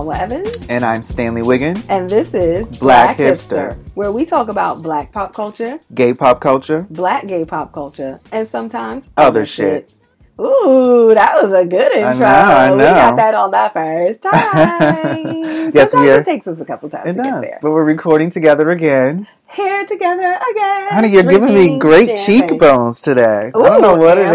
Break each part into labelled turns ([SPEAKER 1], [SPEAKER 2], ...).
[SPEAKER 1] Hello, world. I'm Shalwa Evans,
[SPEAKER 2] And I'm Stanley Wiggins.
[SPEAKER 1] and this is
[SPEAKER 2] Black Hipster.
[SPEAKER 1] where we talk about black pop culture,
[SPEAKER 2] Gay pop culture.
[SPEAKER 1] black gay pop culture, and sometimes
[SPEAKER 2] Other shit.
[SPEAKER 1] Ooh, that was a good intro.
[SPEAKER 2] I know, I know.
[SPEAKER 1] We got that on that first time.
[SPEAKER 2] Yes,
[SPEAKER 1] Sometimes
[SPEAKER 2] we are.
[SPEAKER 1] It takes us a couple times
[SPEAKER 2] It
[SPEAKER 1] to get
[SPEAKER 2] does. But we're recording together again.
[SPEAKER 1] Here together again.
[SPEAKER 2] Honey, you're giving me great
[SPEAKER 1] champagne.
[SPEAKER 2] cheekbones today. I don't know what it
[SPEAKER 1] am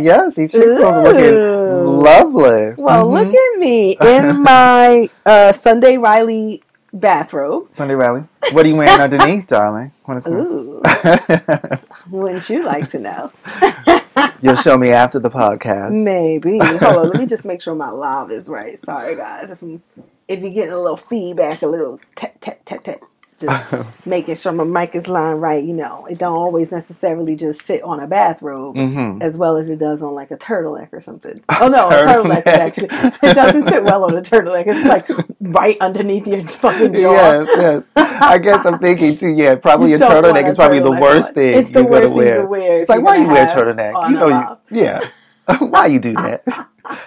[SPEAKER 2] is. Yes, these cheekbones are looking lovely.
[SPEAKER 1] Well,
[SPEAKER 2] Mhm.
[SPEAKER 1] look at me in my uh, Sunday Riley bathrobe.
[SPEAKER 2] Sunday Riley. What are you wearing underneath, darling? Want to
[SPEAKER 1] Ooh, wouldn't you like to know?
[SPEAKER 2] You'll show me after the podcast.
[SPEAKER 1] Maybe. Hold on, let me just make sure my live is right. Sorry, guys. If I'm, if you're getting a little feedback, a little tat tat tat tat, just making sure my mic is lined right. You know, it don't always necessarily just sit on a bathrobe
[SPEAKER 2] hmm
[SPEAKER 1] as well as it does on like a turtleneck or something. Oh no, a turtleneck
[SPEAKER 2] Turtleneck.
[SPEAKER 1] actually it doesn't sit well on a turtleneck. It's like right underneath your fucking jaw.
[SPEAKER 2] Yes, yes. I guess I'm thinking too. Yeah, probably a turtleneck is probably the worst thing
[SPEAKER 1] It's the worst thing
[SPEAKER 2] wear.
[SPEAKER 1] to wear.
[SPEAKER 2] It's like why you wear a turtleneck? You know, you, yeah. why you do that?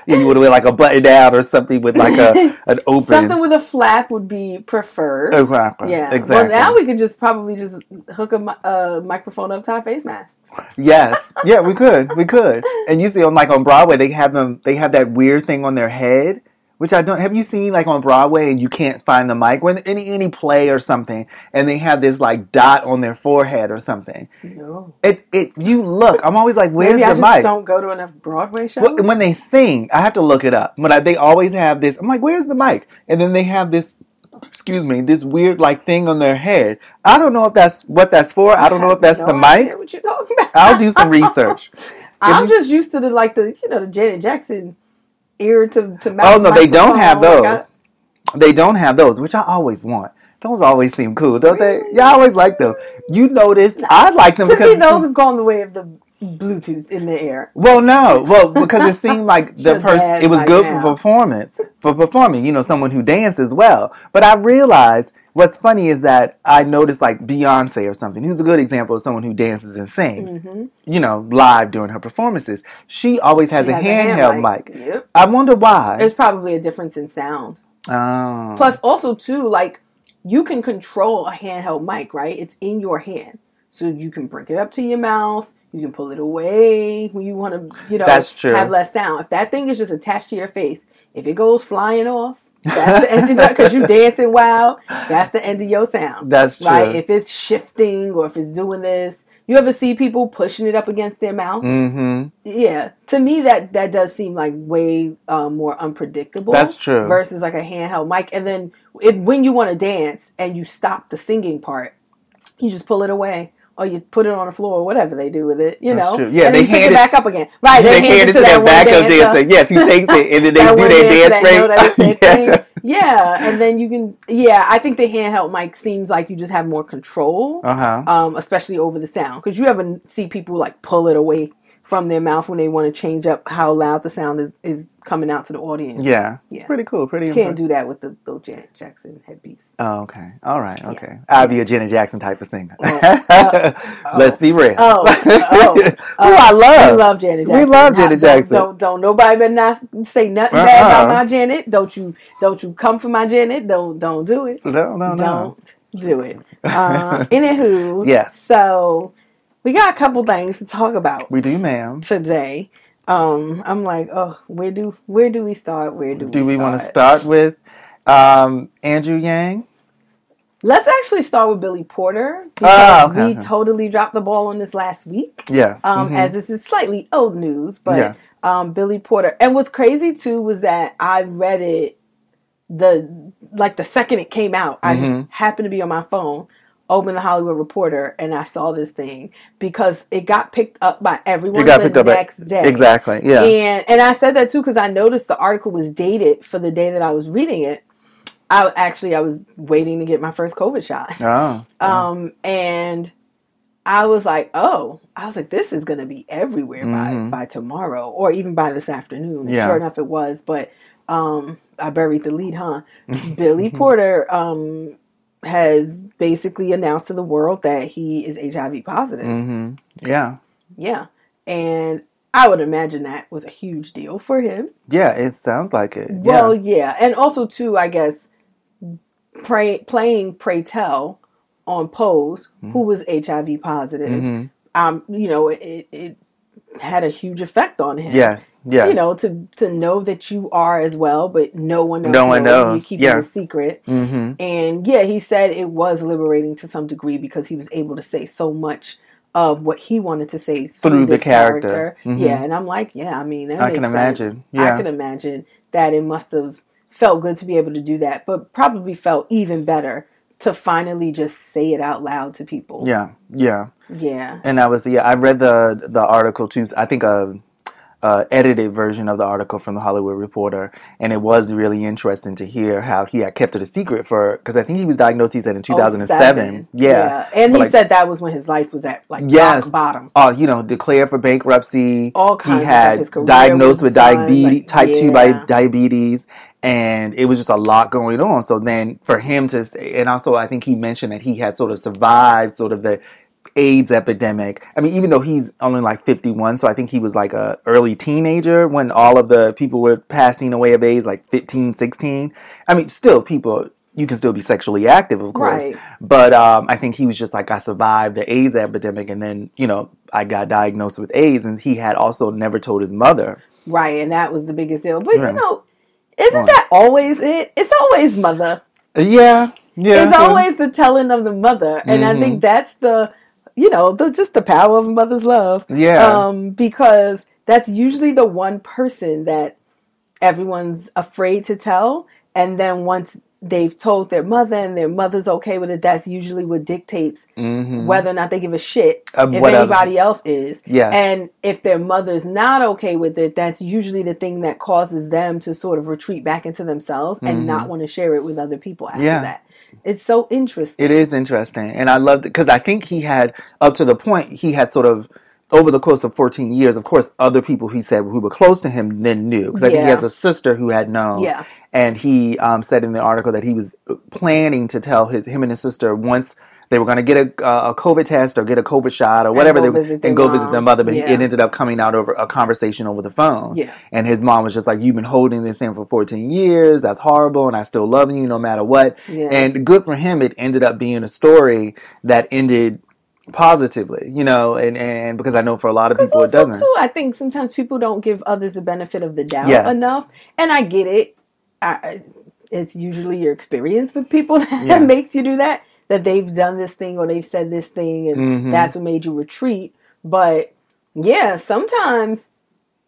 [SPEAKER 2] Yeah, you would wear like a button down or something with like a an open.
[SPEAKER 1] Something with a flap would be preferred.
[SPEAKER 2] Exactly.
[SPEAKER 1] Yeah.
[SPEAKER 2] Exactly.
[SPEAKER 1] Well, now we could just probably just hook a uh, microphone up to our face mask.
[SPEAKER 2] yes. Yeah, we could. We could. And you see on like on Broadway, they have them. They have that weird thing on their head. Which I don't have you seen like on Broadway and you can't find the mic when any any play or something and they have this like dot on their forehead or something.
[SPEAKER 1] No.
[SPEAKER 2] It it you look. I'm always like, where's
[SPEAKER 1] Maybe I
[SPEAKER 2] the
[SPEAKER 1] just
[SPEAKER 2] mic?
[SPEAKER 1] don't go to enough Broadway shows.
[SPEAKER 2] Well, when they sing, I have to look it up. But I, they always have this. I'm like, where's the mic? And then they have this, excuse me, this weird like thing on their head. I don't know if that's what that's for. I don't know if that's
[SPEAKER 1] have
[SPEAKER 2] the
[SPEAKER 1] no
[SPEAKER 2] mic.
[SPEAKER 1] What you talking about?
[SPEAKER 2] I'll do some research.
[SPEAKER 1] I'm
[SPEAKER 2] you-
[SPEAKER 1] just used to the like the you know the Janet Jackson ear to to mouth.
[SPEAKER 2] Oh no, they don't have.
[SPEAKER 1] Oh like,
[SPEAKER 2] those. They don't have those, which I always want. Those always seem cool, don't
[SPEAKER 1] Really?
[SPEAKER 2] they? Yeah, I always like them. You notice I like them
[SPEAKER 1] to
[SPEAKER 2] because
[SPEAKER 1] me, those have gone the way of the Bluetooth in the air.
[SPEAKER 2] Well, no, well, because it seemed like the person it was good
[SPEAKER 1] now.
[SPEAKER 2] for performance, for performing. You know, someone who dances well. But I realized what's funny is that I noticed like Beyonce or something, who's a good example of someone who dances and sings. Mm-hmm. You know, live during her performances, she always has,
[SPEAKER 1] She
[SPEAKER 2] a
[SPEAKER 1] has
[SPEAKER 2] handheld mic.
[SPEAKER 1] Yep.
[SPEAKER 2] I wonder why.
[SPEAKER 1] There's probably a difference in sound.
[SPEAKER 2] Oh.
[SPEAKER 1] Plus, also too, like you can control a handheld mic, right? It's in your hand, so you can bring it up to your mouth. You can pull it away when you want to, you know,
[SPEAKER 2] That's true.
[SPEAKER 1] have less sound. If that thing is just attached to your face, if it goes flying off, that's the end of that because you're dancing wild. That's the end of your sound.
[SPEAKER 2] That's true.
[SPEAKER 1] right. If it's shifting or if it's doing this, you ever see people pushing it up against their mouth?
[SPEAKER 2] mm-hmm.
[SPEAKER 1] Yeah, to me that that does seem like way um, more unpredictable.
[SPEAKER 2] That's true.
[SPEAKER 1] Versus like a handheld mic, and then if when you want to dance and you stop the singing part, you just pull it away or you put it on the floor or whatever they do with it. You
[SPEAKER 2] That's
[SPEAKER 1] know,
[SPEAKER 2] true. Yeah,
[SPEAKER 1] and then
[SPEAKER 2] they hand
[SPEAKER 1] it
[SPEAKER 2] it-
[SPEAKER 1] back up again. Right,
[SPEAKER 2] They hand it to that
[SPEAKER 1] one
[SPEAKER 2] backup
[SPEAKER 1] dancer.
[SPEAKER 2] dancer. Yes, he takes it and then they do their dance
[SPEAKER 1] that know that it's their
[SPEAKER 2] rate. yeah.
[SPEAKER 1] Yeah, and then you can. Yeah, I think the handheld mic seems like you just have more control
[SPEAKER 2] Uh huh.
[SPEAKER 1] um, especially over the sound. Because you ever see people like pull it away from their mouth when they want to change up how loud the sound is, is coming out to the audience.
[SPEAKER 2] Yeah.
[SPEAKER 1] Yeah.
[SPEAKER 2] It's pretty cool. Pretty
[SPEAKER 1] You can't
[SPEAKER 2] impressive.
[SPEAKER 1] do that with the little Janet Jackson headpiece.
[SPEAKER 2] Oh, okay. All right. Okay. I'll be a Janet Jackson type of singer.
[SPEAKER 1] uh,
[SPEAKER 2] Let's be real.
[SPEAKER 1] Oh, oh,
[SPEAKER 2] Who I love.
[SPEAKER 1] We love Janet
[SPEAKER 2] We
[SPEAKER 1] Jackson.
[SPEAKER 2] love
[SPEAKER 1] Not-
[SPEAKER 2] Janet
[SPEAKER 1] don't-
[SPEAKER 2] Jackson.
[SPEAKER 1] Don't, don't, nobody better not say nothing
[SPEAKER 2] Uh-uh.
[SPEAKER 1] bad about my Janet. Don't you don't you come for my Janet. Don't don't do it.
[SPEAKER 2] No, no, no.
[SPEAKER 1] Don't do it. Uh, anywho,
[SPEAKER 2] Yes.
[SPEAKER 1] So we got a couple things to talk about.
[SPEAKER 2] We do, ma'am.
[SPEAKER 1] today. Um, I'm like, oh, where do where do we start? Where do we
[SPEAKER 2] Do we want to
[SPEAKER 1] start?
[SPEAKER 2] with um, Andrew Yang?
[SPEAKER 1] Let's actually start with Billy Porter because
[SPEAKER 2] Ah, okay,
[SPEAKER 1] we
[SPEAKER 2] okay.
[SPEAKER 1] totally dropped the ball on this last week.
[SPEAKER 2] Yes.
[SPEAKER 1] Um,
[SPEAKER 2] Mhm.
[SPEAKER 1] as this is slightly old news, but
[SPEAKER 2] Yes.
[SPEAKER 1] um, Billy Porter. And what's crazy too was that I read it the like the second it came out. I
[SPEAKER 2] Mhm.
[SPEAKER 1] just happened to be on my phone, opened the Hollywood Reporter, and I saw this thing because it got picked up by everyone
[SPEAKER 2] it got
[SPEAKER 1] the
[SPEAKER 2] picked up at-
[SPEAKER 1] next day.
[SPEAKER 2] Exactly. Yeah.
[SPEAKER 1] And and I said that too because I noticed the article was dated for the day that I was reading it. I actually I was waiting to get my first COVID shot.
[SPEAKER 2] oh.
[SPEAKER 1] Um and I was like, oh, I was like, this is gonna be everywhere
[SPEAKER 2] Mhm.
[SPEAKER 1] by by tomorrow or even by this afternoon.
[SPEAKER 2] Yeah.
[SPEAKER 1] Sure enough, it was. But um, I buried the lead, huh? Billy Porter um has basically announced to the world that he is HIV positive.
[SPEAKER 2] hmm Yeah.
[SPEAKER 1] Yeah. And I would imagine that was a huge deal for him.
[SPEAKER 2] Yeah, it sounds like it.
[SPEAKER 1] Well,
[SPEAKER 2] yeah.
[SPEAKER 1] yeah, and also too, I guess, pray, playing Pray Tell on Pose,
[SPEAKER 2] Mm-hmm.
[SPEAKER 1] who was HIV positive. Um, you know, it, it had a huge effect on him.
[SPEAKER 2] Yes. Yes.
[SPEAKER 1] You know, to to know that you are as well, but no one knows.
[SPEAKER 2] No one knows,
[SPEAKER 1] You keep
[SPEAKER 2] yeah.
[SPEAKER 1] it a secret.
[SPEAKER 2] hmm
[SPEAKER 1] And yeah, he said it was liberating to some degree because he was able to say so much of what he wanted to say through,
[SPEAKER 2] Through the
[SPEAKER 1] this
[SPEAKER 2] character. Mhm.
[SPEAKER 1] Yeah, and I'm like, yeah, I mean, that
[SPEAKER 2] I can
[SPEAKER 1] sense.
[SPEAKER 2] imagine.
[SPEAKER 1] I can imagine that it must have felt good to be able to do that, but probably felt even better to finally just say it out loud to people.
[SPEAKER 2] Yeah. Yeah.
[SPEAKER 1] Yeah.
[SPEAKER 2] And I was yeah, I read the the article too. I think a, a edited version of the article from the Hollywood Reporter, and it was really interesting to hear how he had kept it a secret for because I think he was diagnosed. He said in oh, two thousand and seven.
[SPEAKER 1] 07.
[SPEAKER 2] Yeah.
[SPEAKER 1] And he
[SPEAKER 2] like-
[SPEAKER 1] said that was when his life was at like
[SPEAKER 2] Yes.
[SPEAKER 1] rock bottom.
[SPEAKER 2] Oh, you know, declared for bankruptcy.
[SPEAKER 1] All kinds
[SPEAKER 2] he
[SPEAKER 1] of
[SPEAKER 2] had
[SPEAKER 1] career
[SPEAKER 2] diagnosed with diabetes,
[SPEAKER 1] like,
[SPEAKER 2] type two by diabetes, and it was just a lot going on. So then, for him to, say, and also I think he mentioned that he had sort of survived sort of the AIDS epidemic. I mean, even though he's only like 51, so I think he was like a early teenager when all of the people were passing away of AIDS, like 15, 16. I mean, still people. You can still be sexually active, of course,
[SPEAKER 1] Right.
[SPEAKER 2] but um, I think he was just like, I survived the AIDS epidemic, and then you know I got diagnosed with AIDS, and he had also never told his mother.
[SPEAKER 1] Right, and that was the biggest deal. But
[SPEAKER 2] Right.
[SPEAKER 1] you know, isn't
[SPEAKER 2] Right.
[SPEAKER 1] that always it? It's always mother.
[SPEAKER 2] Yeah, yeah.
[SPEAKER 1] it's always the telling of the mother, and I
[SPEAKER 2] Mhm.
[SPEAKER 1] think that's the, you know, the just the power of a mother's love.
[SPEAKER 2] Yeah.
[SPEAKER 1] Um, because that's usually the one person that everyone's afraid to tell, and then once they've told their mother and their mother's okay with it, that's usually what dictates
[SPEAKER 2] Mhm.
[SPEAKER 1] whether or not they give a shit
[SPEAKER 2] Of
[SPEAKER 1] if
[SPEAKER 2] whatever.
[SPEAKER 1] anybody else is.
[SPEAKER 2] Yes.
[SPEAKER 1] And if their mother's not okay with it, that's usually the thing that causes them to sort of retreat back into themselves and not want to share it with other people after
[SPEAKER 2] Mm-hmm. Yeah.
[SPEAKER 1] that. It's so interesting.
[SPEAKER 2] It is interesting, and I loved it because I think he had up to the point he had sort of over the course of 14 years. Of course, other people he said who were close to him then knew because I think he
[SPEAKER 1] Yeah.
[SPEAKER 2] has a sister who had known.
[SPEAKER 1] Yeah.
[SPEAKER 2] and he um, said in the article that he was planning to tell his him and his sister once. They were going to get a, uh, a COVID test or get a COVID shot or whatever
[SPEAKER 1] go
[SPEAKER 2] they
[SPEAKER 1] visit their
[SPEAKER 2] and go visit their
[SPEAKER 1] mom.
[SPEAKER 2] mother, but
[SPEAKER 1] Yeah.
[SPEAKER 2] it ended up coming out over a conversation over the phone.
[SPEAKER 1] Yeah.
[SPEAKER 2] And his mom was just like, "You've been holding this in for 14 years. That's horrible, and I still love you no matter what."
[SPEAKER 1] Yeah.
[SPEAKER 2] And good for him. It ended up being a story that ended positively, you know, and, and because I know for a lot of people it doesn't.
[SPEAKER 1] too, I think sometimes people don't give others the benefit of the doubt
[SPEAKER 2] Yes.
[SPEAKER 1] enough, and I get it. I, it's usually your experience with people that
[SPEAKER 2] Yeah.
[SPEAKER 1] makes you do that. That they've done this thing or they've said this thing, and
[SPEAKER 2] Mhm.
[SPEAKER 1] that's what made you retreat. But yeah, sometimes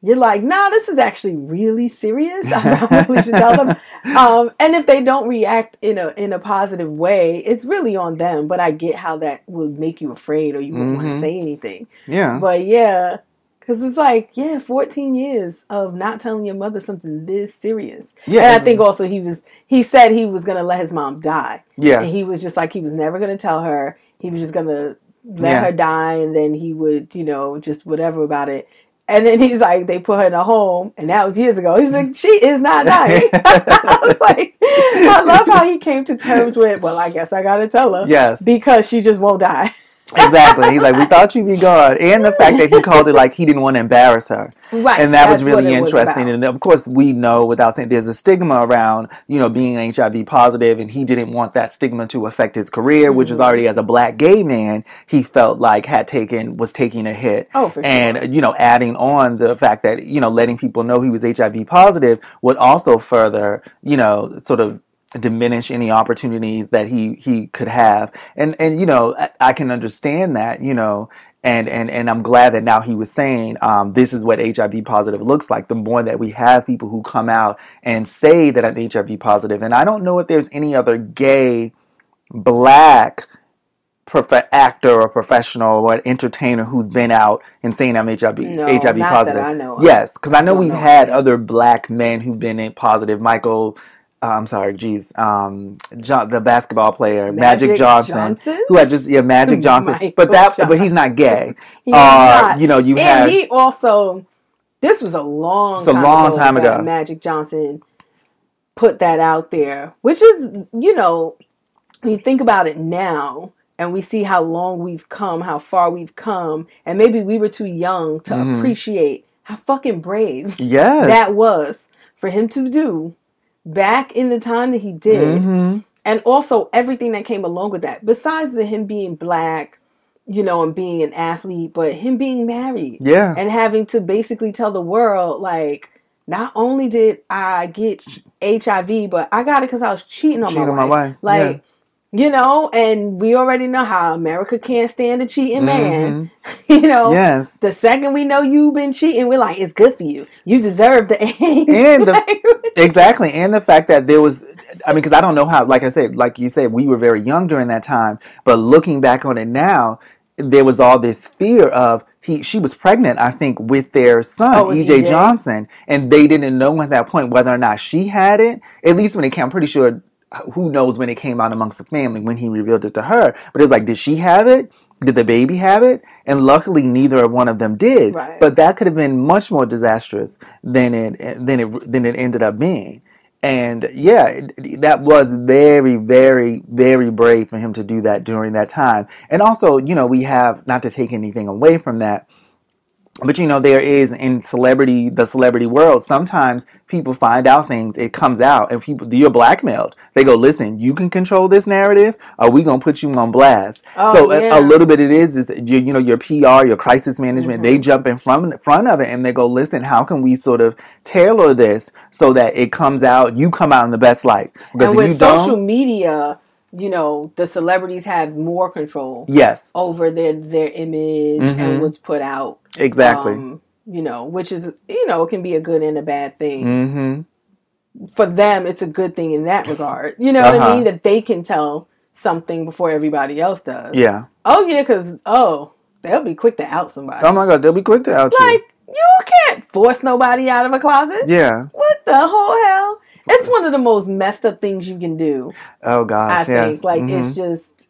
[SPEAKER 1] you're like, nah, this is actually really serious. I probably should tell them. Um, and if they don't react in a in a positive way, it's really on them. But I get how that would make you afraid or you wouldn't want
[SPEAKER 2] Mhm.
[SPEAKER 1] to say anything.
[SPEAKER 2] Yeah.
[SPEAKER 1] But yeah, because it's like, yeah, 14 years of not telling your mother something this serious.
[SPEAKER 2] Yeah,
[SPEAKER 1] And I think also he was, he said he was going to let his mom die.
[SPEAKER 2] Yeah.
[SPEAKER 1] And he was just like, he was never going to tell her. He was just going to let
[SPEAKER 2] Yeah.
[SPEAKER 1] her die and then he would, you know, just whatever about it. And then he's like, they put her in a home, and that was years ago. He's like, she is not dying. I was like, I love how he came to terms with, well, I guess I got to tell her.
[SPEAKER 2] Yes.
[SPEAKER 1] Because she just won't die.
[SPEAKER 2] Exactly. He's like, we thought you'd be gone, and the fact that he called it like he didn't want to embarrass her,
[SPEAKER 1] Right.
[SPEAKER 2] and that was
[SPEAKER 1] that's what
[SPEAKER 2] really
[SPEAKER 1] it was
[SPEAKER 2] interesting. and of course, we know without saying there's a stigma around you know being HIV positive, and he didn't want that stigma to affect his career, which
[SPEAKER 1] Mm-hmm.
[SPEAKER 2] was already as a black gay man he felt like had taken was taking a hit.
[SPEAKER 1] Oh, for sure.
[SPEAKER 2] and you know, adding on the fact that you know letting people know he was HIV positive would also further you know sort of diminish any opportunities that he he could have and and you know I, I can understand that you know and and and I'm glad that now he was saying um, this is what HIV positive looks like the more that we have people who come out and say that I'm HIV positive and I don't know if there's any other gay black prof- actor or professional or entertainer who's been out and saying I'm HIV
[SPEAKER 1] No,
[SPEAKER 2] HIV positive.
[SPEAKER 1] I know.
[SPEAKER 2] Yes, because I know
[SPEAKER 1] Don't
[SPEAKER 2] we've
[SPEAKER 1] know.
[SPEAKER 2] had other black men who've been in positive. Michael, uh, I'm sorry, geez, um, John, the basketball player Magic,
[SPEAKER 1] Magic
[SPEAKER 2] Johnson,
[SPEAKER 1] Johnson?
[SPEAKER 2] who had just yeah Magic Johnson,
[SPEAKER 1] Michael
[SPEAKER 2] but that
[SPEAKER 1] Johnson.
[SPEAKER 2] but he's not gay.
[SPEAKER 1] He's
[SPEAKER 2] uh,
[SPEAKER 1] not.
[SPEAKER 2] You know, you
[SPEAKER 1] and
[SPEAKER 2] had
[SPEAKER 1] he also this was a long
[SPEAKER 2] It's a
[SPEAKER 1] time
[SPEAKER 2] long
[SPEAKER 1] ago
[SPEAKER 2] time ago.
[SPEAKER 1] Magic Johnson put that out there, which is you know you think about it now and we see how long we've come, how far we've come, and maybe we were too young to
[SPEAKER 2] Mhm.
[SPEAKER 1] appreciate how fucking brave
[SPEAKER 2] Yes.
[SPEAKER 1] that was for him to do back in the time that he did.
[SPEAKER 2] hmm
[SPEAKER 1] And also everything that came along with that. Besides the him being black, you know, and being an athlete, but him being married
[SPEAKER 2] Yeah.
[SPEAKER 1] and having to basically tell the world like not only did I get HIV, but I got it because I was cheating on
[SPEAKER 2] Cheating
[SPEAKER 1] my
[SPEAKER 2] on my
[SPEAKER 1] wife.
[SPEAKER 2] wife,
[SPEAKER 1] Like, you know, and we already know how America can't stand a cheating mm-hmm. man. you know,
[SPEAKER 2] Yes.
[SPEAKER 1] the second we know you've been cheating, we're like, it's good for you. You deserve the AIDS.
[SPEAKER 2] And the- Exactly. And the fact that there was, I mean, because I don't know how, like I said, like you said, we were very young during that time, but looking back on it now, there was all this fear of he she was pregnant i think with their son
[SPEAKER 1] Oh,
[SPEAKER 2] ej
[SPEAKER 1] EJ.
[SPEAKER 2] johnson and they didn't know at that point whether or not she had it at least when it came i'm pretty sure who knows when it came out amongst the family when he revealed it to her. But it was like did she have it? Did the baby have it? And luckily neither one of them did.
[SPEAKER 1] Right.
[SPEAKER 2] but that could have been much more disastrous than it than it than it ended up being. And yeah, that was very, very, very brave for him to do that during that time. And also, you know, we have not to take anything away from that, but you know, there is in celebrity, the celebrity world, sometimes people find out things, it comes out, and people, you're blackmailed. They go, listen, you can control this narrative, or we gonna put you on blast.
[SPEAKER 1] Oh,
[SPEAKER 2] so a-
[SPEAKER 1] yeah.
[SPEAKER 2] a, little bit it is, is you, you know, your PR, your crisis management, they jump in front, front of it and they go, listen, how can we sort of tailor this so that it comes out, you come out in the best light? Because
[SPEAKER 1] and with social media, you know, the celebrities have more control
[SPEAKER 2] yes,
[SPEAKER 1] over their their image
[SPEAKER 2] Mhm.
[SPEAKER 1] and what's put out.
[SPEAKER 2] Exactly.
[SPEAKER 1] Um, you know, which is you know, it can be a good and a bad thing.
[SPEAKER 2] hmm
[SPEAKER 1] For them, it's a good thing in that regard. You know what I
[SPEAKER 2] Uh-huh.
[SPEAKER 1] mean? That they can tell something before everybody else does.
[SPEAKER 2] Yeah.
[SPEAKER 1] Oh yeah, because oh, they'll be quick to out somebody.
[SPEAKER 2] Oh my God, they'll be quick to out you.
[SPEAKER 1] like you can't force nobody out of a closet.
[SPEAKER 2] Yeah.
[SPEAKER 1] What the whole hell? It's one of the most messed up things you can do.
[SPEAKER 2] Oh gosh.
[SPEAKER 1] I
[SPEAKER 2] yes.
[SPEAKER 1] think like
[SPEAKER 2] Mhm.
[SPEAKER 1] it's just,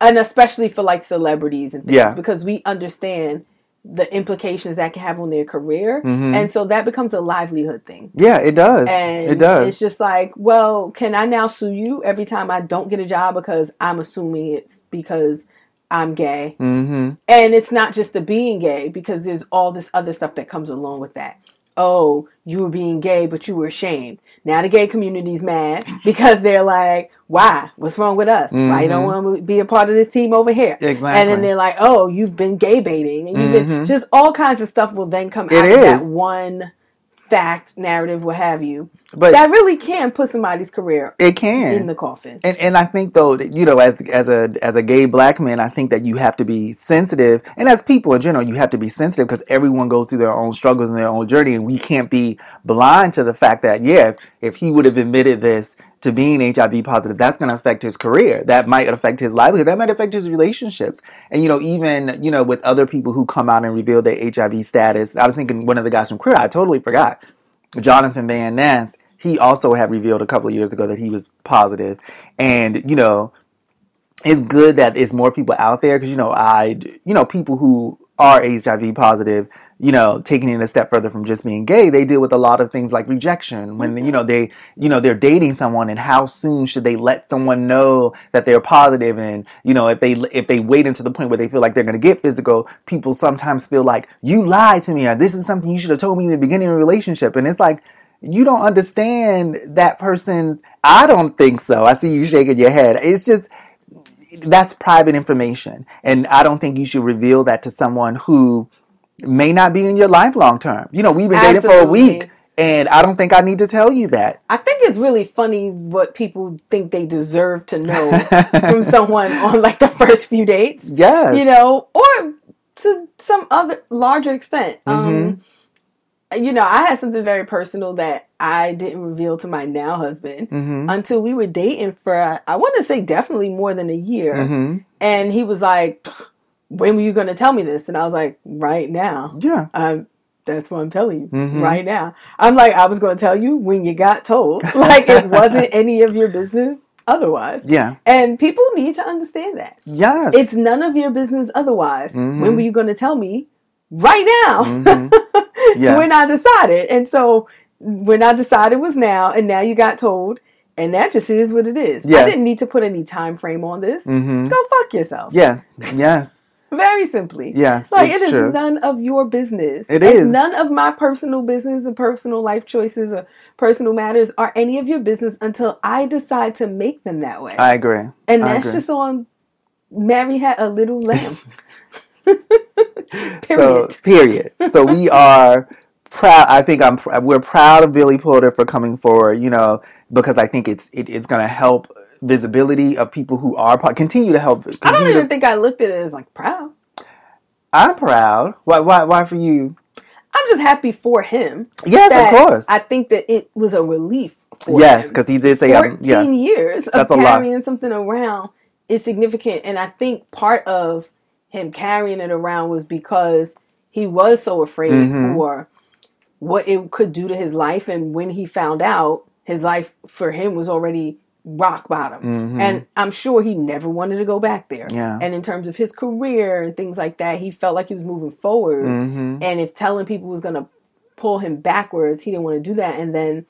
[SPEAKER 1] and especially for like celebrities and things,
[SPEAKER 2] Yeah.
[SPEAKER 1] because we understand the implications that can have on their career,
[SPEAKER 2] Mhm.
[SPEAKER 1] and so that becomes a livelihood thing.
[SPEAKER 2] Yeah, it does.
[SPEAKER 1] And
[SPEAKER 2] it does.
[SPEAKER 1] it's just like, well, can I now sue you every time I don't get a job because I'm assuming it's because I'm gay?
[SPEAKER 2] hmm
[SPEAKER 1] And it's not just the being gay because there's all this other stuff that comes along with that. Oh, you were being gay, but you were ashamed. Now the gay community's mad because they're like, why? What's wrong with us? Why you don't want to be a part of this team over here?
[SPEAKER 2] Mm-hmm. Exactly.
[SPEAKER 1] And then they're like, oh, you've been gay baiting. And you've been
[SPEAKER 2] Mhm.
[SPEAKER 1] just all kinds of stuff will then come
[SPEAKER 2] It
[SPEAKER 1] out of that
[SPEAKER 2] is.
[SPEAKER 1] one fact, narrative, what have you.
[SPEAKER 2] But
[SPEAKER 1] that really can put somebody's career
[SPEAKER 2] it can.
[SPEAKER 1] in the coffin.
[SPEAKER 2] And and I think though, that, you know, as as a as a gay black man, I think that you have to be sensitive, and as people in general, you have to be sensitive because everyone goes through their own struggles and their own journey, and we can't be blind to the fact that yeah, if, if he would have admitted this to being HIV positive, that's going to affect his career. That might affect his livelihood. That might affect his relationships. And you know, even you know, with other people who come out and reveal their HIV status, I was thinking one of the guys from Queer, I totally forgot. Jonathan Van Ness, he also had revealed a couple of years ago that he was positive. And, you know, it's good that it's more people out there because, you know, I, you know, people who are HIV positive, you know, taking it a step further from just being gay, they deal with a lot of things like rejection when, you know, they, you know, they're dating someone and how soon should they let someone know that they're positive and, you know, if they, if they wait until the point where they feel like they're going to get physical, people sometimes feel like, you lied to me or this is something you should have told me in the beginning of the relationship. And it's like, you don't understand that person's, I don't think so. I see you shaking your head. It's just, that's private information. And I don't think you should reveal that to someone who may not be in your life long term. You know, we've been dating for a week and I don't think I need to tell you that.
[SPEAKER 1] I think it's really funny what people think they deserve to know from someone on like the first few dates.
[SPEAKER 2] Yes.
[SPEAKER 1] You know, or to some other larger extent. Um you know, I had something very personal that I didn't reveal to my now husband
[SPEAKER 2] hmm
[SPEAKER 1] until we were dating for I want to say definitely more than a year.
[SPEAKER 2] hmm
[SPEAKER 1] And he was like, "When were you going to tell me this?" And I was like, "Right now."
[SPEAKER 2] Yeah.
[SPEAKER 1] Um, that's what I'm telling you
[SPEAKER 2] Mhm.
[SPEAKER 1] right now. I'm like, I was going to tell you when you got told. Like it wasn't any of your business otherwise.
[SPEAKER 2] Yeah.
[SPEAKER 1] And people need to understand that.
[SPEAKER 2] Yes.
[SPEAKER 1] It's none of your business otherwise. When were you going to tell me? Right now.
[SPEAKER 2] Mhm. Yes.
[SPEAKER 1] when I decided. And so when I decided was now, and now you got told, and that just is what it is. I didn't need to put any time frame on this.
[SPEAKER 2] hmm
[SPEAKER 1] Go fuck yourself.
[SPEAKER 2] Yes. Yes.
[SPEAKER 1] Very simply.
[SPEAKER 2] Yes,
[SPEAKER 1] Like it is
[SPEAKER 2] true.
[SPEAKER 1] none of your business.
[SPEAKER 2] It is.
[SPEAKER 1] None of my personal business and personal life choices or personal matters are any of your business until I decide to make them that way.
[SPEAKER 2] I agree.
[SPEAKER 1] and
[SPEAKER 2] I
[SPEAKER 1] that's
[SPEAKER 2] agree.
[SPEAKER 1] just on Mary had a little lamb.
[SPEAKER 2] So
[SPEAKER 1] Period.
[SPEAKER 2] period. So we are proud. I think I'm. pr- We're proud of Billy Porter for coming forward. You know, because I think it's it, it's going to help visibility of people who are continue to help.
[SPEAKER 1] I don't even
[SPEAKER 2] to,
[SPEAKER 1] think I looked at it as like proud.
[SPEAKER 2] I'm proud. Why? Why? Why for you?
[SPEAKER 1] I'm just happy for him.
[SPEAKER 2] Yes, of course.
[SPEAKER 1] I think that it was a relief for
[SPEAKER 2] yes, because he did say, um,
[SPEAKER 1] 14
[SPEAKER 2] yes.
[SPEAKER 1] years of
[SPEAKER 2] That's a lot.
[SPEAKER 1] carrying something around is significant. And I think part of him carrying it around was because he was so afraid
[SPEAKER 2] Mhm.
[SPEAKER 1] for what it could do to his life. And when he found out, his life for him was already rock bottom.
[SPEAKER 2] Mhm.
[SPEAKER 1] And I'm sure he never wanted to go back there.
[SPEAKER 2] Yeah.
[SPEAKER 1] And in terms of his career and things like that, he felt like he was moving forward.
[SPEAKER 2] hmm
[SPEAKER 1] And if telling people was going to pull him backwards, he didn't want to do that. And then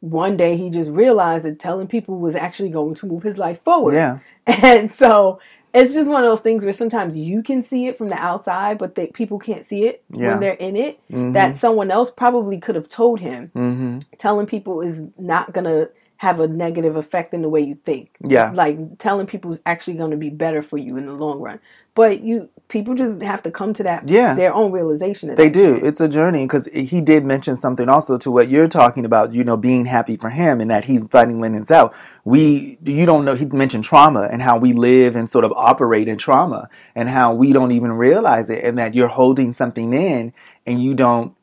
[SPEAKER 1] one day he just realized that telling people was actually going to move his life forward.
[SPEAKER 2] Yeah.
[SPEAKER 1] And so it's just one of those things where sometimes you can see it from the outside, but they, people can't see it
[SPEAKER 2] Yeah.
[SPEAKER 1] when they're in it.
[SPEAKER 2] Mhm.
[SPEAKER 1] That someone else probably could have told him.
[SPEAKER 2] hmm
[SPEAKER 1] Telling people is not going to have a negative effect in the way you think.
[SPEAKER 2] Yeah.
[SPEAKER 1] Like telling people is actually going to be better for you in the long run. But you people just have to come to that
[SPEAKER 2] Yeah.
[SPEAKER 1] their own realization.
[SPEAKER 2] They do.
[SPEAKER 1] shit.
[SPEAKER 2] It's a journey because he did mention something also to what you're talking about. You know, being happy for him and that he's finding it's out. We, you don't know. He mentioned trauma and how we live and sort of operate in trauma and how we don't even realize it and that you're holding something in and you don't.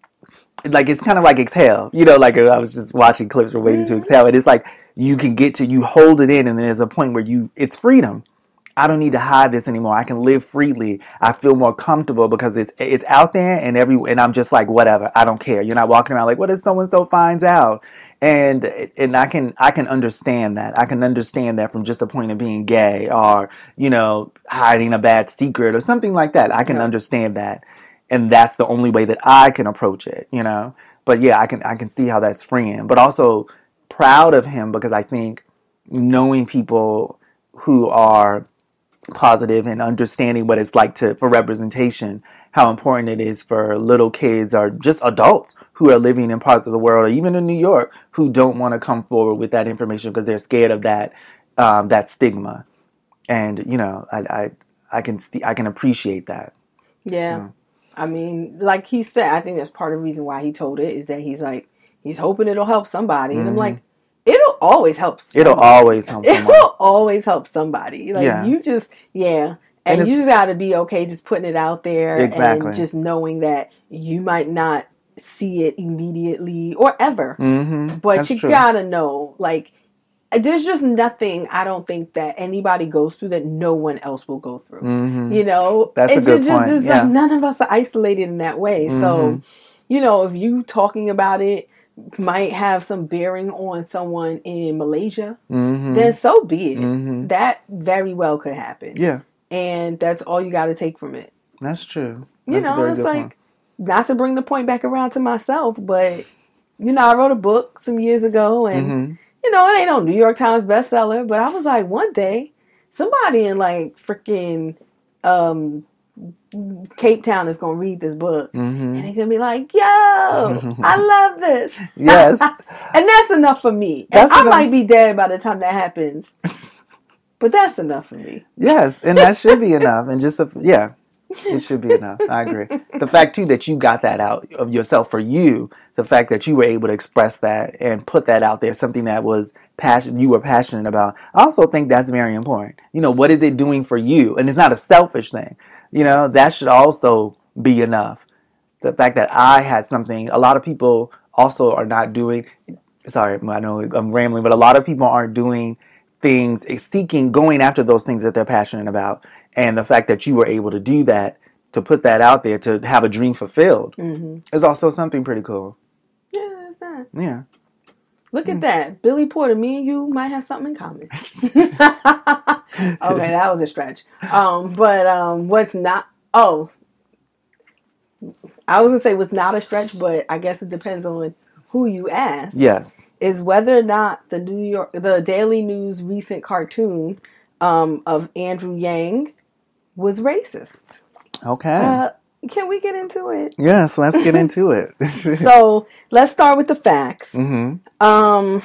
[SPEAKER 2] Like it's kind of like exhale, you know. Like uh, I was just watching clips from Waiting to mm-hmm. Exhale, and it's like you can get to you hold it in, and then there's a point where you it's freedom. I don't need to hide this anymore. I can live freely. I feel more comfortable because it's it's out there and every and I'm just like whatever. I don't care. You're not walking around like what if so and so finds out? And and I can I can understand that. I can understand that from just the point of being gay or you know hiding a bad secret or something like that. I can
[SPEAKER 1] Yeah.
[SPEAKER 2] understand that, and that's the only way that I can approach it. You know. But yeah, I can I can see how that's freeing, but also proud of him because I think knowing people who are positive and understanding what it's like to for representation how important it is for little kids or just adults who are living in parts of the world or even in New York who don't want to come forward with that information because they're scared of that um, that stigma and you know I I, I can see I can appreciate that
[SPEAKER 1] Yeah. I mean, like he said, I think that's part of the reason why he told it is that he's like, he's hoping it'll help somebody. And I'm
[SPEAKER 2] Mhm.
[SPEAKER 1] like, it'll always help
[SPEAKER 2] it'll
[SPEAKER 1] somebody.
[SPEAKER 2] always help someone
[SPEAKER 1] It'll always help somebody. Like,
[SPEAKER 2] Yeah.
[SPEAKER 1] you just, yeah.
[SPEAKER 2] And
[SPEAKER 1] And, you just got to be okay just putting it out there
[SPEAKER 2] Exactly.
[SPEAKER 1] and just knowing that you might not see it immediately or ever.
[SPEAKER 2] mm-hmm.
[SPEAKER 1] But
[SPEAKER 2] That's
[SPEAKER 1] you
[SPEAKER 2] true.
[SPEAKER 1] gotta know, like, there's just nothing I don't think that anybody goes through that no one else will go through.
[SPEAKER 2] mm-hmm.
[SPEAKER 1] You know,
[SPEAKER 2] That's a good
[SPEAKER 1] ju-
[SPEAKER 2] point,
[SPEAKER 1] It's
[SPEAKER 2] yeah.
[SPEAKER 1] like none of us are isolated in that way. So,
[SPEAKER 2] Mhm.
[SPEAKER 1] you know, if you talking about it might have some bearing on someone in Malaysia,
[SPEAKER 2] mm-hmm.
[SPEAKER 1] then so be it.
[SPEAKER 2] Mhm.
[SPEAKER 1] That very well could happen,
[SPEAKER 2] yeah
[SPEAKER 1] and that's all you got to take from it.
[SPEAKER 2] that's true
[SPEAKER 1] You
[SPEAKER 2] That's a
[SPEAKER 1] know, it's like
[SPEAKER 2] point.
[SPEAKER 1] not to bring the point back around to myself, but you know, I wrote a book some years ago, and
[SPEAKER 2] Mhm.
[SPEAKER 1] you know, it ain't no New York Times bestseller, but I was like, one day, somebody in like freaking um, Cape Town is gonna read this book,
[SPEAKER 2] Mhm.
[SPEAKER 1] and they're gonna be like, "Yo, I love this,"
[SPEAKER 2] yes
[SPEAKER 1] and that's enough for me.
[SPEAKER 2] That's
[SPEAKER 1] and I
[SPEAKER 2] enough.
[SPEAKER 1] might be dead by the time that happens, but that's enough for me.
[SPEAKER 2] Yes, and that should be enough. And just the, yeah, it should be enough. I agree. The fact too that you got that out of yourself for you, the fact that you were able to express that and put that out there, something that was passion you were passionate about. I also think that's very important. You know, what is it doing for you? And it's not a selfish thing. You know, that should also be enough. The fact that I had something, a lot of people also are not doing. Sorry, I know I'm rambling, but a lot of people aren't doing things, seeking, going after those things that they're passionate about. And the fact that you were able to do that, to put that out there, to have a dream fulfilled,
[SPEAKER 1] hmm
[SPEAKER 2] is also something pretty cool.
[SPEAKER 1] Yeah, that's that.
[SPEAKER 2] Yeah.
[SPEAKER 1] Look at that, Billy Porter. Me and you might have something in common. okay, that was a stretch. Um, but um, what's not? Oh, I was gonna say what's not a stretch, but I guess it depends on who you ask.
[SPEAKER 2] Yes.
[SPEAKER 1] Is whether or not the New York, the Daily News recent cartoon um, of Andrew Yang was racist.
[SPEAKER 2] Okay.
[SPEAKER 1] Uh, can we get into it?
[SPEAKER 2] yes, let's get into it.
[SPEAKER 1] So let's start with the facts.
[SPEAKER 2] hmm
[SPEAKER 1] Um,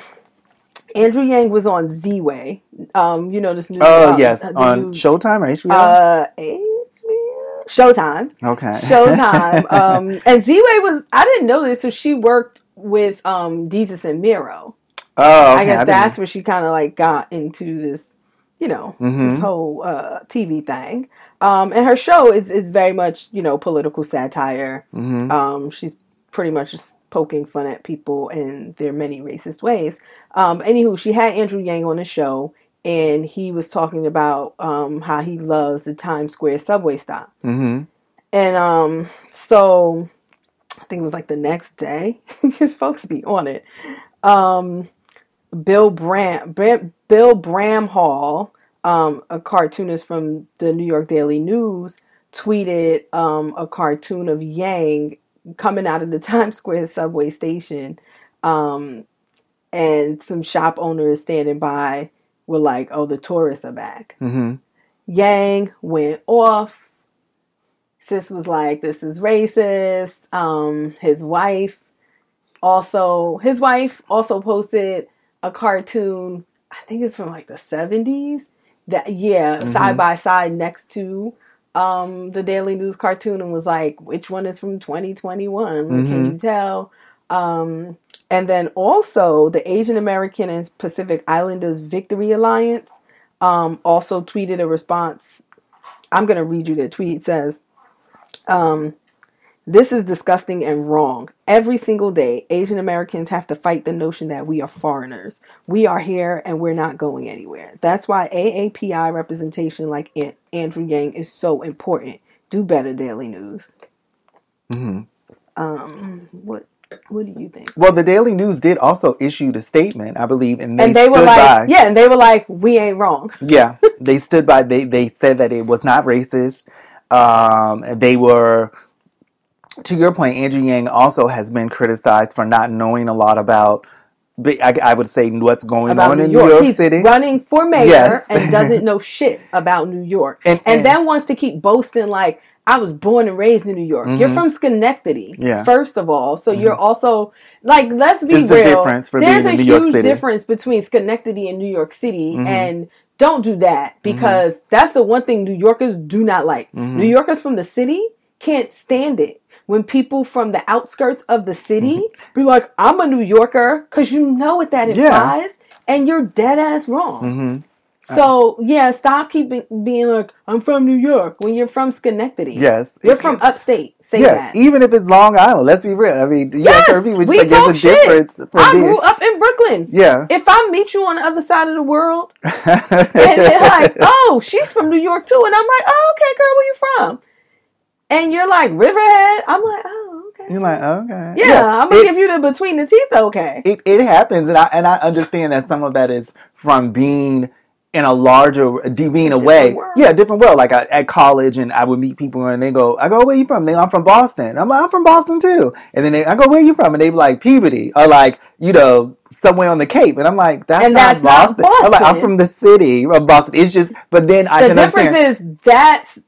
[SPEAKER 1] Andrew Yang was on Ziwe. Um, you know this new.
[SPEAKER 2] Oh
[SPEAKER 1] uh,
[SPEAKER 2] yes, on
[SPEAKER 1] new,
[SPEAKER 2] Showtime or HBO.
[SPEAKER 1] uh HBO? Showtime.
[SPEAKER 2] okay.
[SPEAKER 1] Showtime. um, and Ziwe was I didn't know this, so she worked with um Desus and Mero.
[SPEAKER 2] oh, okay.
[SPEAKER 1] I guess
[SPEAKER 2] didn't-
[SPEAKER 1] that's where she kind of like got into this, you know,
[SPEAKER 2] Mhm.
[SPEAKER 1] this whole uh, TV thing. Um, and her show is is very much you know political satire.
[SPEAKER 2] Mhm.
[SPEAKER 1] Um, she's pretty much just poking fun at people in their many racist ways. Um, anywho, she had Andrew Yang on the show, and he was talking about um, how he loves the Times Square subway stop.
[SPEAKER 2] Mhm.
[SPEAKER 1] And um, so I think it was like the next day, because folks be on it. Um, Bill Bram, Bram Bill Bramhall, um, a cartoonist from the New York Daily News, tweeted um, a cartoon of Yang coming out of the Times Square subway station, um, and some shop owners standing by were like, "Oh, the tourists are back."
[SPEAKER 2] Mhm.
[SPEAKER 1] Yang went off. Sis was like, "This is racist." Um, his wife also, his wife also posted a cartoon. I think it's from like the seventies. That yeah,
[SPEAKER 2] Mhm.
[SPEAKER 1] side by side next to um the Daily News cartoon, and was like, "Which one is from 2021? Can you tell?" Um, and then also the Asian American and Pacific Islanders Victory Alliance um, also tweeted a response. I'm going to read you the tweet. It says, um, This is disgusting and wrong. Every single day, Asian Americans have to fight the notion that we are foreigners. We are here and we're not going anywhere. That's why AAPI representation like An- Andrew Yang is so important. Do better, Daily News.
[SPEAKER 2] Mhm.
[SPEAKER 1] Um, what what do you think?
[SPEAKER 2] Well, the Daily News did also issue a statement, I believe, and they,
[SPEAKER 1] and they
[SPEAKER 2] stood
[SPEAKER 1] were like,
[SPEAKER 2] by.
[SPEAKER 1] yeah, and they were like, we ain't wrong.
[SPEAKER 2] Yeah, they stood by. They they said that it was not racist. Um, they were, to your point, Andrew Yang also has been criticized for not knowing a lot about. I, I would say what's going
[SPEAKER 1] about
[SPEAKER 2] on
[SPEAKER 1] New
[SPEAKER 2] in
[SPEAKER 1] York.
[SPEAKER 2] New York
[SPEAKER 1] He's
[SPEAKER 2] City.
[SPEAKER 1] running for mayor
[SPEAKER 2] Yes.
[SPEAKER 1] and doesn't know shit about New York.
[SPEAKER 2] And-
[SPEAKER 1] And,
[SPEAKER 2] and-
[SPEAKER 1] then wants to keep boasting like I was born and raised in New York. You're
[SPEAKER 2] Mhm.
[SPEAKER 1] from Schenectady,
[SPEAKER 2] Yeah.
[SPEAKER 1] first of all. So you're also like let's be
[SPEAKER 2] There's a
[SPEAKER 1] real.
[SPEAKER 2] difference for
[SPEAKER 1] There's a huge difference between Schenectady and New York City
[SPEAKER 2] Mhm.
[SPEAKER 1] and don't do that because that's the one thing New Yorkers do not like.
[SPEAKER 2] Mhm.
[SPEAKER 1] New Yorkers from the city can't stand it when people from the outskirts of the city be like, "I'm a New Yorker," because you know what that
[SPEAKER 2] Yeah.
[SPEAKER 1] implies, and you're dead ass wrong.
[SPEAKER 2] hmm
[SPEAKER 1] So yeah, stop keeping being like, "I'm from New York" when you're from Schenectady.
[SPEAKER 2] Yes,
[SPEAKER 1] you're from upstate. Say
[SPEAKER 2] yeah,
[SPEAKER 1] that.
[SPEAKER 2] even if it's Long Island, let's be real. I mean, you
[SPEAKER 1] Yes,
[SPEAKER 2] people just
[SPEAKER 1] we talk
[SPEAKER 2] a
[SPEAKER 1] shit.
[SPEAKER 2] difference for
[SPEAKER 1] I
[SPEAKER 2] being-
[SPEAKER 1] grew up in Brooklyn.
[SPEAKER 2] Yeah.
[SPEAKER 1] If I meet you on the other side of the world and they're like, "Oh, she's from New York too," and I'm like, "Oh, okay, girl, where you from?" And you're like Riverhead. I'm like, "Oh, okay."
[SPEAKER 2] You're like, okay.
[SPEAKER 1] yeah, I'm gonna
[SPEAKER 2] it,
[SPEAKER 1] give you the between the teeth. Okay.
[SPEAKER 2] it, it happens, and I and I understand that some of that is from being in a larger, being
[SPEAKER 1] Different
[SPEAKER 2] away.
[SPEAKER 1] world.
[SPEAKER 2] Yeah, different world. Like I, at college, and I would meet people, and they go, "I go, where you from?" They, I'm from Boston. I'm like, I'm from Boston too. And then they, I go, where you from? And they be like Peabody, or like you know somewhere on the Cape. And I'm like, that's
[SPEAKER 1] And
[SPEAKER 2] not
[SPEAKER 1] that's not
[SPEAKER 2] Boston. I'm like, I'm from the city of Boston. It's just, but then I
[SPEAKER 1] the difference
[SPEAKER 2] understand.
[SPEAKER 1] is that's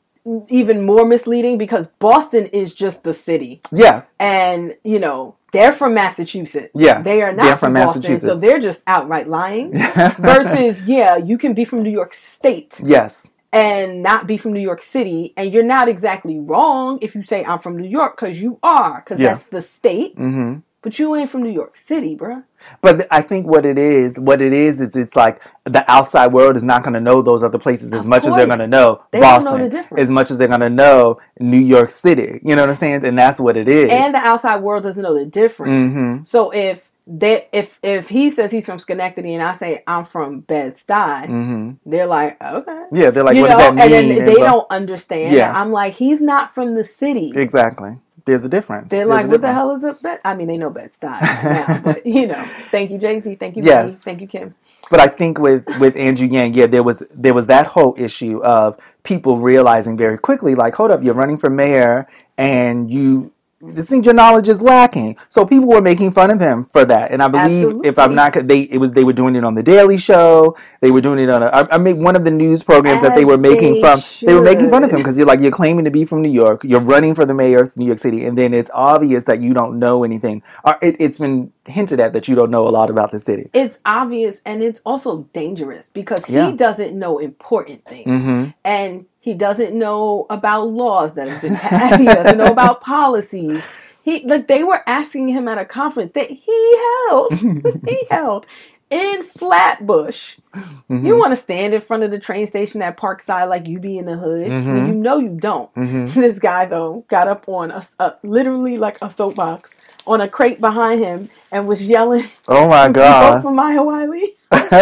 [SPEAKER 1] even more misleading because Boston is just the city,
[SPEAKER 2] yeah,
[SPEAKER 1] and you know they're from Massachusetts.
[SPEAKER 2] Yeah,
[SPEAKER 1] they are not
[SPEAKER 2] they're
[SPEAKER 1] from,
[SPEAKER 2] from
[SPEAKER 1] Boston, so they're just outright lying. Versus, yeah, you can be from New York State
[SPEAKER 2] yes,
[SPEAKER 1] and not be from New York City, and you're not exactly wrong if you say I'm from New York because you are, because
[SPEAKER 2] Yeah.
[SPEAKER 1] that's the state.
[SPEAKER 2] hmm
[SPEAKER 1] But you ain't from New York City, bruh.
[SPEAKER 2] But I think what it is, what it is, is it's like the outside world is not going to know those other places as
[SPEAKER 1] Of
[SPEAKER 2] much as they're going to know
[SPEAKER 1] They know
[SPEAKER 2] Boston,
[SPEAKER 1] the difference.
[SPEAKER 2] as much as they're going to know New York City. You know what I'm saying? And that's what it is.
[SPEAKER 1] And the outside world doesn't know the difference.
[SPEAKER 2] Mhm.
[SPEAKER 1] So if they if if he says he's from Schenectady and I say I'm from Bed Stuy,
[SPEAKER 2] hmm
[SPEAKER 1] they're like, okay.
[SPEAKER 2] Yeah, they're like,
[SPEAKER 1] you
[SPEAKER 2] what
[SPEAKER 1] know,
[SPEAKER 2] does that mean?
[SPEAKER 1] and then they
[SPEAKER 2] blah-
[SPEAKER 1] don't understand.
[SPEAKER 2] Yeah.
[SPEAKER 1] I'm like, he's not from the city.
[SPEAKER 2] exactly. There's a difference.
[SPEAKER 1] They're
[SPEAKER 2] There's
[SPEAKER 1] like, what the hell is a Bed? I mean, they know Bed Stuy now, but you know, thank you Jay Z, thank you,
[SPEAKER 2] Yes.
[SPEAKER 1] yes. thank you Kim.
[SPEAKER 2] But I think with with Andrew Yang, yeah, there was there was that whole issue of people realizing very quickly, like, hold up, you're running for mayor, and you It seems your knowledge is lacking. So people were making fun of him for that, and I believe if I'm not, they it was they were doing it on the Daily Show. They were doing it on a, I, I mean one of the news programs that they were making
[SPEAKER 1] they
[SPEAKER 2] from. They were making fun of him because you're like you're claiming to be from New York, you're running for the mayor of New York City, and then it's obvious that you don't know anything. Or it, it's been hinted at that you don't know a lot about the city.
[SPEAKER 1] It's obvious and it's also dangerous because
[SPEAKER 2] Yeah.
[SPEAKER 1] he doesn't know important things.
[SPEAKER 2] hmm
[SPEAKER 1] and he doesn't know about laws that have been passed. he doesn't know about policies. He like they were asking him at a conference that he held. he held in Flatbush.
[SPEAKER 2] Mm-hmm.
[SPEAKER 1] You want to stand in front of the train station at Parkside like you be in the hood when
[SPEAKER 2] Mhm.
[SPEAKER 1] you know you don't.
[SPEAKER 2] hmm
[SPEAKER 1] This guy though got up on a, a literally like a soapbox on a crate behind him and was yelling,
[SPEAKER 2] Oh my god!
[SPEAKER 1] for Maya Wiley," which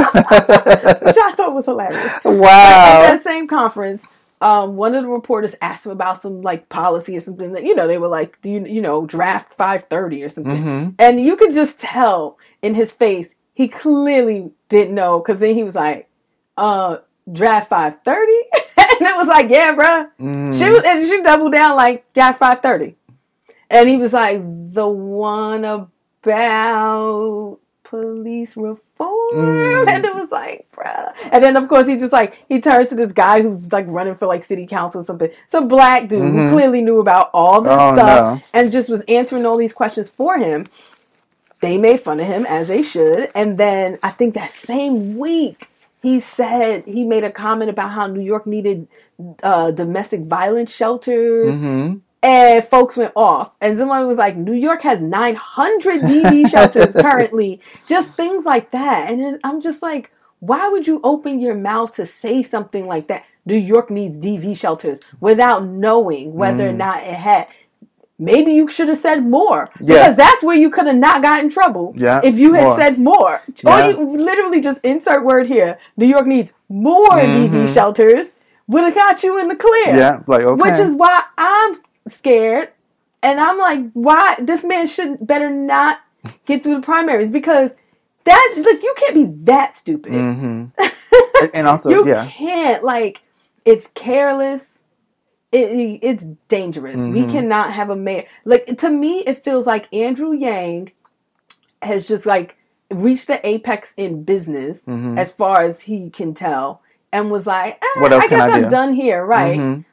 [SPEAKER 1] I thought was hilarious. Wow! At
[SPEAKER 2] wow!
[SPEAKER 1] that same conference, um, one of the reporters asked him about some like policy or something that you know they were like, "Do you you know draft five thirty or something?"
[SPEAKER 2] hmm
[SPEAKER 1] And you could just tell in his face he clearly didn't know because then he was like, "Uh, draft five thirty, and it was like, "Yeah, bruh."
[SPEAKER 2] mm
[SPEAKER 1] She was and she doubled down like draft five thirty, and he was like, "The one about police reform,"
[SPEAKER 2] Mm.
[SPEAKER 1] and it was like, bruh. And then of course he just like he turns to this guy who's like running for like city council or something. Some black dude
[SPEAKER 2] Mhm.
[SPEAKER 1] who clearly knew about all this
[SPEAKER 2] Oh,
[SPEAKER 1] stuff
[SPEAKER 2] no.
[SPEAKER 1] and just was answering all these questions for him. They made fun of him as they should, and then I think that same week he said he made a comment about how New York needed uh, domestic violence shelters,
[SPEAKER 2] hmm
[SPEAKER 1] and folks went off. And someone was like, New York has 900 DV shelters currently. Just things like that. And then I'm just like, why would you open your mouth to say something like that? New York needs DV shelters without knowing whether or
[SPEAKER 2] Mm.
[SPEAKER 1] not it had. Maybe you should have said more
[SPEAKER 2] Yeah.
[SPEAKER 1] because that's where you could have not got in trouble
[SPEAKER 2] Yeah,
[SPEAKER 1] if you had
[SPEAKER 2] more.
[SPEAKER 1] said more.
[SPEAKER 2] Yeah.
[SPEAKER 1] Or you literally just insert word here. New York needs more
[SPEAKER 2] Mhm.
[SPEAKER 1] DV shelters. Would have got you in the clear.
[SPEAKER 2] Yeah, like okay.
[SPEAKER 1] Which is why I'm scared. And I'm like, why this man should better not get through the primaries because that look, you can't be that stupid.
[SPEAKER 2] hmm and also,
[SPEAKER 1] you
[SPEAKER 2] yeah,
[SPEAKER 1] can't like it's careless. It, it's dangerous. We
[SPEAKER 2] Mhm.
[SPEAKER 1] cannot have a mayor. Like to me, it feels like Andrew Yang has just like reached the apex in business
[SPEAKER 2] hmm
[SPEAKER 1] as far as he can tell, and was like, eh, I guess
[SPEAKER 2] I
[SPEAKER 1] I'm
[SPEAKER 2] do?"
[SPEAKER 1] done here, right?
[SPEAKER 2] Mhm.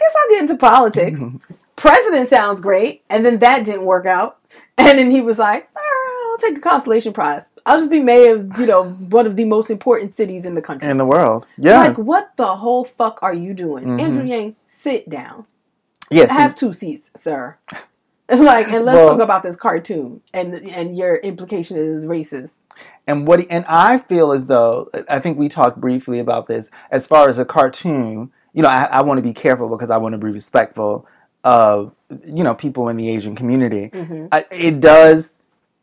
[SPEAKER 1] I guess I'll get into politics. President sounds great, and then that didn't work out. And then he was like, "Ah, I'll take a consolation prize. I'll just be mayor of, you know, one of the most important cities in the country.
[SPEAKER 2] in the world. Yeah.
[SPEAKER 1] Like, what the whole fuck are you doing?
[SPEAKER 2] Mhm.
[SPEAKER 1] Andrew Yang, sit down.
[SPEAKER 2] yes.
[SPEAKER 1] Have two seats, sir. like, and let's
[SPEAKER 2] Well-
[SPEAKER 1] talk about this cartoon and and your implication is racist.
[SPEAKER 2] And what and I feel as though I think we talked briefly about this as far as a cartoon. You know, I, I want to be careful because I want to be respectful of you know people in the Asian community.
[SPEAKER 1] Mhm.
[SPEAKER 2] I, it does.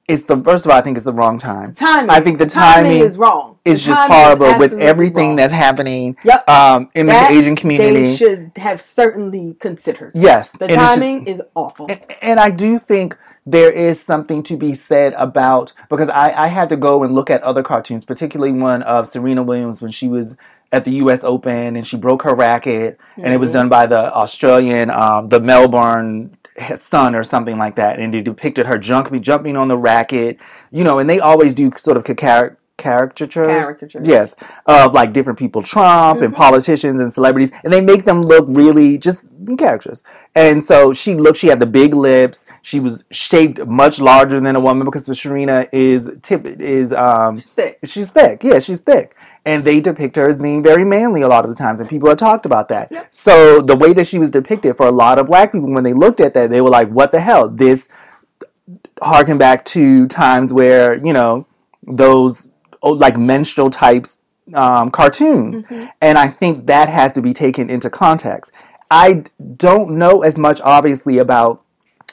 [SPEAKER 2] It's the first of all, I think it's the wrong time.
[SPEAKER 1] Timing.
[SPEAKER 2] I think the timing
[SPEAKER 1] is wrong.
[SPEAKER 2] It's just
[SPEAKER 1] timing is
[SPEAKER 2] horrible with everything
[SPEAKER 1] wrong.
[SPEAKER 2] that's happening
[SPEAKER 1] Yep.
[SPEAKER 2] um, in
[SPEAKER 1] That
[SPEAKER 2] the Asian
[SPEAKER 1] they
[SPEAKER 2] community.
[SPEAKER 1] should have certainly considered.
[SPEAKER 2] yes,
[SPEAKER 1] The
[SPEAKER 2] it's just-
[SPEAKER 1] timing is awful.
[SPEAKER 2] and, and I do think there is something to be said about because I, I had to go and look at other cartoons, particularly one of Serena Williams when she was at the U.S. Open and she broke her racket, and it was
[SPEAKER 1] Mhm.
[SPEAKER 2] done by the Australian, um, the Melbourne Sun or something like that, and they depicted her jumping jumping on the racket, you know, and they always do sort of caricatures,
[SPEAKER 1] Caricatures.
[SPEAKER 2] yes, of like different people, Trump and
[SPEAKER 1] Mhm.
[SPEAKER 2] politicians and celebrities, and they make them look really just characters. And so she looked, she had the big lips. She was shaped much larger than a woman because Serena is tip is um
[SPEAKER 1] Thick.
[SPEAKER 2] she's thick. Yeah, she's thick. And they depict her as being very manly a lot of the times, and people have talked about that.
[SPEAKER 1] Yep.
[SPEAKER 2] So the way that she was depicted for a lot of black people, when they looked at that, they were like, "What the hell?" This harken back to times where you know those like minstrel types um, cartoons,
[SPEAKER 1] Mhm.
[SPEAKER 2] and I think that has to be taken into context. I don't know as much, obviously, about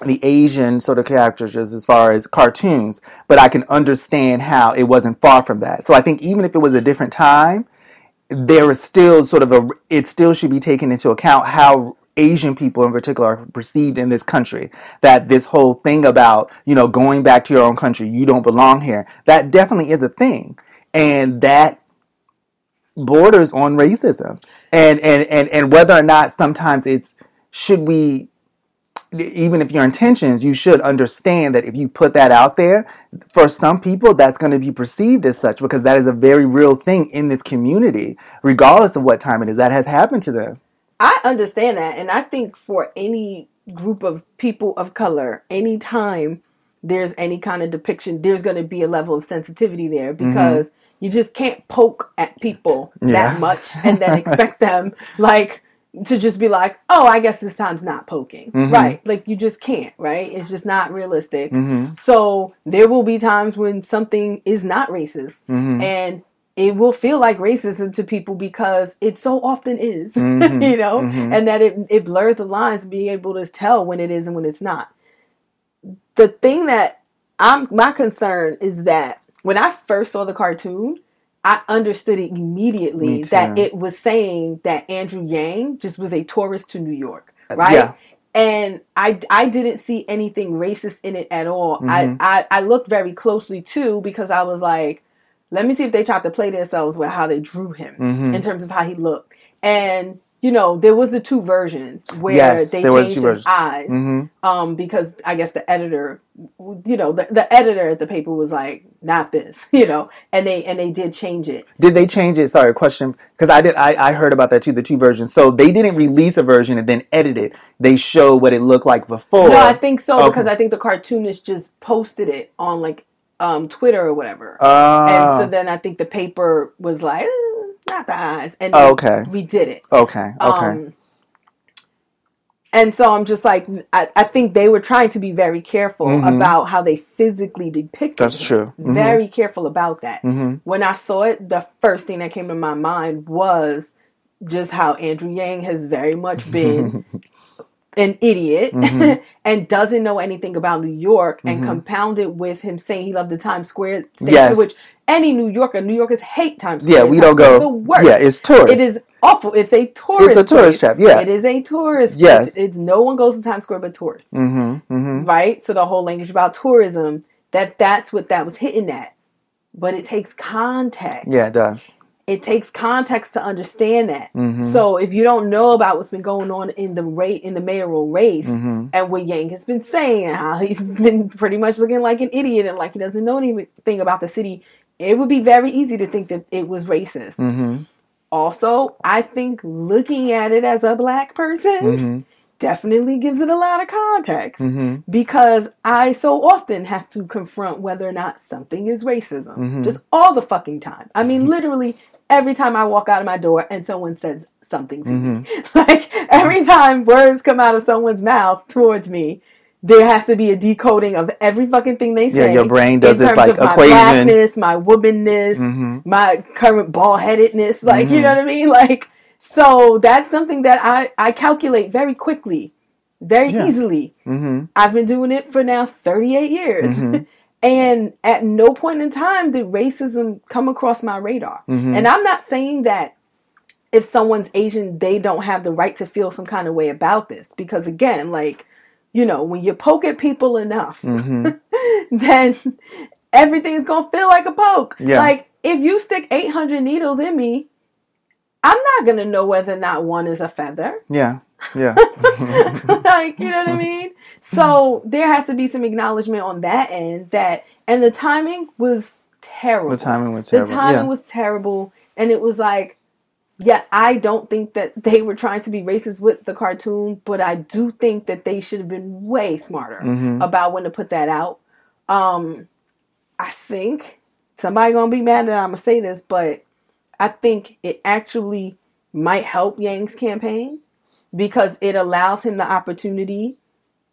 [SPEAKER 2] the Asian sort of characters as far as cartoons, but I can understand how it wasn't far from that. So I think even if it was a different time, there is still sort of a, it still should be taken into account how Asian people in particular are perceived in this country. That this whole thing about, you know, going back to your own country, you don't belong here, that definitely is a thing. And that borders on racism. And, and, and, and whether or not sometimes it's, should we even if your intentions, you should understand that if you put that out there, for some people, that's going to be perceived as such because that is a very real thing in this community, regardless of what time it is. That has happened to them.
[SPEAKER 1] I understand that, and I think for any group of people of color, anytime there's any kind of depiction, there's going to be a level of sensitivity there because you just can't poke at people
[SPEAKER 2] Mm-hmm. Yeah.
[SPEAKER 1] that much and then expect them like to just be like, oh, I guess this time's not poking,
[SPEAKER 2] Mm-hmm.
[SPEAKER 1] right? Like you just can't, right? It's just not realistic.
[SPEAKER 2] Mm-hmm.
[SPEAKER 1] So there will be times when something is not racist,
[SPEAKER 2] Mm-hmm.
[SPEAKER 1] and it will feel like racism to people because it so often is,
[SPEAKER 2] Mm-hmm.
[SPEAKER 1] you know, and that it it blurs the lines, being able to tell when it is and when it's not. The thing that I'm my concern is that when I first saw the cartoon, I understood it immediately that it was saying that Andrew Yang just was a tourist to New York, right?
[SPEAKER 2] Uh, yeah.
[SPEAKER 1] And I, I didn't see anything racist in it at all.
[SPEAKER 2] Mm-hmm.
[SPEAKER 1] I, I, I looked very closely too because I was like, let me see if they tried to play themselves with how they drew him
[SPEAKER 2] Mm-hmm.
[SPEAKER 1] in terms of how he looked. And you know, there was the two versions where
[SPEAKER 2] Yes,
[SPEAKER 1] they changed his eyes,
[SPEAKER 2] Mhm.
[SPEAKER 1] um, because I guess the editor, you know, the, the editor at the paper was like, not this, you know, and they and they did change it.
[SPEAKER 2] Did they change it? Sorry, question. Because I did. I, I heard about that too. The two versions. So they didn't release a version and then edit it. They show what it looked like before.
[SPEAKER 1] No, I think so
[SPEAKER 2] Okay.
[SPEAKER 1] because I think the cartoonist just posted it on like um Twitter or whatever.
[SPEAKER 2] Uh,
[SPEAKER 1] and so then I think the paper was like, "Eh, not the eyes, and
[SPEAKER 2] okay.
[SPEAKER 1] we did it.
[SPEAKER 2] okay. Okay.
[SPEAKER 1] Um, and so I'm just like, I, I think they were trying to be very careful about how they physically depicted.
[SPEAKER 2] Mm-hmm. That's true. Mhm.
[SPEAKER 1] Very careful about that.
[SPEAKER 2] Mhm.
[SPEAKER 1] When I saw it, the first thing that came to my mind was just how Andrew Yang has very much been an idiot
[SPEAKER 2] Mm-hmm.
[SPEAKER 1] and doesn't know anything about New York and compounded with him saying he loved the Times Square station,
[SPEAKER 2] Yes.
[SPEAKER 1] which any New Yorker, New Yorkers hate Times Square.
[SPEAKER 2] yeah, we
[SPEAKER 1] Times
[SPEAKER 2] don't go.
[SPEAKER 1] The worst.
[SPEAKER 2] Yeah, it's tourist.
[SPEAKER 1] It is awful. It's a tourist.
[SPEAKER 2] It's a tourist
[SPEAKER 1] place.
[SPEAKER 2] trap, yeah.
[SPEAKER 1] it is a tourist.
[SPEAKER 2] Yes.
[SPEAKER 1] place. it's no one goes to Times Square but tourists,
[SPEAKER 2] Mm-hmm. Mm-hmm.
[SPEAKER 1] right? So the whole language about tourism that that's what that was hitting at, but it takes context.
[SPEAKER 2] Yeah, it does.
[SPEAKER 1] It takes context to understand that.
[SPEAKER 2] Mm-hmm.
[SPEAKER 1] So if you don't know about what's been going on in the rate in the mayoral race
[SPEAKER 2] Mm-hmm.
[SPEAKER 1] and what Yang has been saying and how he's been pretty much looking like an idiot and like he doesn't know anything about the city, it would be very easy to think that it was racist.
[SPEAKER 2] Mm-hmm.
[SPEAKER 1] Also, I think looking at it as a black person
[SPEAKER 2] Mm-hmm.
[SPEAKER 1] definitely gives it a lot of context
[SPEAKER 2] Mm-hmm.
[SPEAKER 1] because I so often have to confront whether or not something is racism.
[SPEAKER 2] Mm-hmm.
[SPEAKER 1] Just all the fucking time. I mean, literally every time I walk out of my door and someone says something to me.
[SPEAKER 2] Mm-hmm.
[SPEAKER 1] Like every time words come out of someone's mouth towards me, there has to be a decoding of every fucking thing they say.
[SPEAKER 2] Yeah, your brain does this, like,
[SPEAKER 1] of my
[SPEAKER 2] equation.
[SPEAKER 1] blackness, my womanness,
[SPEAKER 2] Mhm.
[SPEAKER 1] my current bald headedness. Like, you
[SPEAKER 2] Mhm.
[SPEAKER 1] know what I mean? Like, so that's something that I, I calculate very quickly, very
[SPEAKER 2] Yeah.
[SPEAKER 1] easily.
[SPEAKER 2] Mm-hmm.
[SPEAKER 1] I've been doing it for now 38 years. And at no point in time did racism come across my radar.
[SPEAKER 2] Mhm.
[SPEAKER 1] And I'm not saying that if someone's Asian, they don't have the right to feel some kind of way about this. Because again, like, you know, when you poke at people enough,
[SPEAKER 2] Mm-hmm.
[SPEAKER 1] then everything's gonna feel like a poke.
[SPEAKER 2] Yeah.
[SPEAKER 1] Like if you stick 800 needles in me, I'm not gonna know whether or not one is a feather.
[SPEAKER 2] Yeah. Yeah.
[SPEAKER 1] like, you know what I mean? So there has to be some acknowledgement on that end that, and the timing was terrible.
[SPEAKER 2] the timing was terrible.
[SPEAKER 1] The timing
[SPEAKER 2] yeah.
[SPEAKER 1] was terrible, and it was like, yeah, I don't think that they were trying to be racist with the cartoon, but I do think that they should have been way smarter
[SPEAKER 2] Mhm.
[SPEAKER 1] about when to put that out. Um, I think somebody gonna be mad that I'm gonna say this, but I think it actually might help Yang's campaign because it allows him the opportunity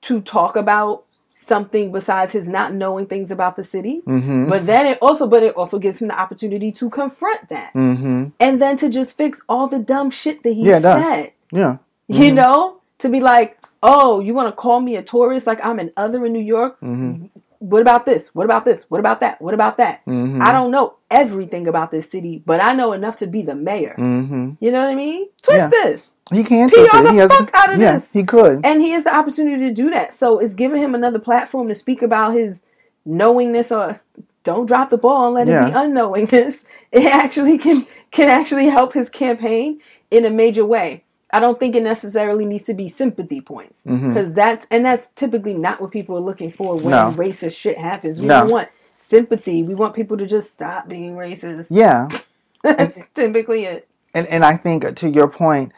[SPEAKER 1] to talk about something besides his not knowing things about the city.
[SPEAKER 2] Mm-hmm.
[SPEAKER 1] But then it also, but it also gives him the opportunity to confront that,
[SPEAKER 2] Mm-hmm.
[SPEAKER 1] and then to just fix all the dumb shit that he
[SPEAKER 2] Yeah,
[SPEAKER 1] said.
[SPEAKER 2] Yeah.
[SPEAKER 1] You know, to be like, oh, you want to call me a tourist like I'm an other in New York?
[SPEAKER 2] Mm-hmm.
[SPEAKER 1] What about this? What about this? What about that? What about that?
[SPEAKER 2] Mm-hmm.
[SPEAKER 1] I don't know everything about this city, but I know enough to be the mayor.
[SPEAKER 2] Mm-hmm.
[SPEAKER 1] You know what I mean? Twist
[SPEAKER 2] Yeah.
[SPEAKER 1] this.
[SPEAKER 2] He can
[SPEAKER 1] PR
[SPEAKER 2] it.
[SPEAKER 1] the
[SPEAKER 2] He has.
[SPEAKER 1] fuck out of
[SPEAKER 2] yeah,
[SPEAKER 1] this.
[SPEAKER 2] he could.
[SPEAKER 1] And he has the opportunity to do that. So it's giving him another platform to speak about his knowingness or don't drop the ball and let it be unknowingness. It actually can can actually help his campaign in a major way. I don't think it necessarily needs to be sympathy points
[SPEAKER 2] mm-hmm.
[SPEAKER 1] because that's and that's typically not what people are looking for when
[SPEAKER 2] No.
[SPEAKER 1] racist shit happens. We
[SPEAKER 2] No.
[SPEAKER 1] don't want sympathy. We want people to just stop being racist.
[SPEAKER 2] Yeah,
[SPEAKER 1] That's typically it.
[SPEAKER 2] and and I think uh, to your point,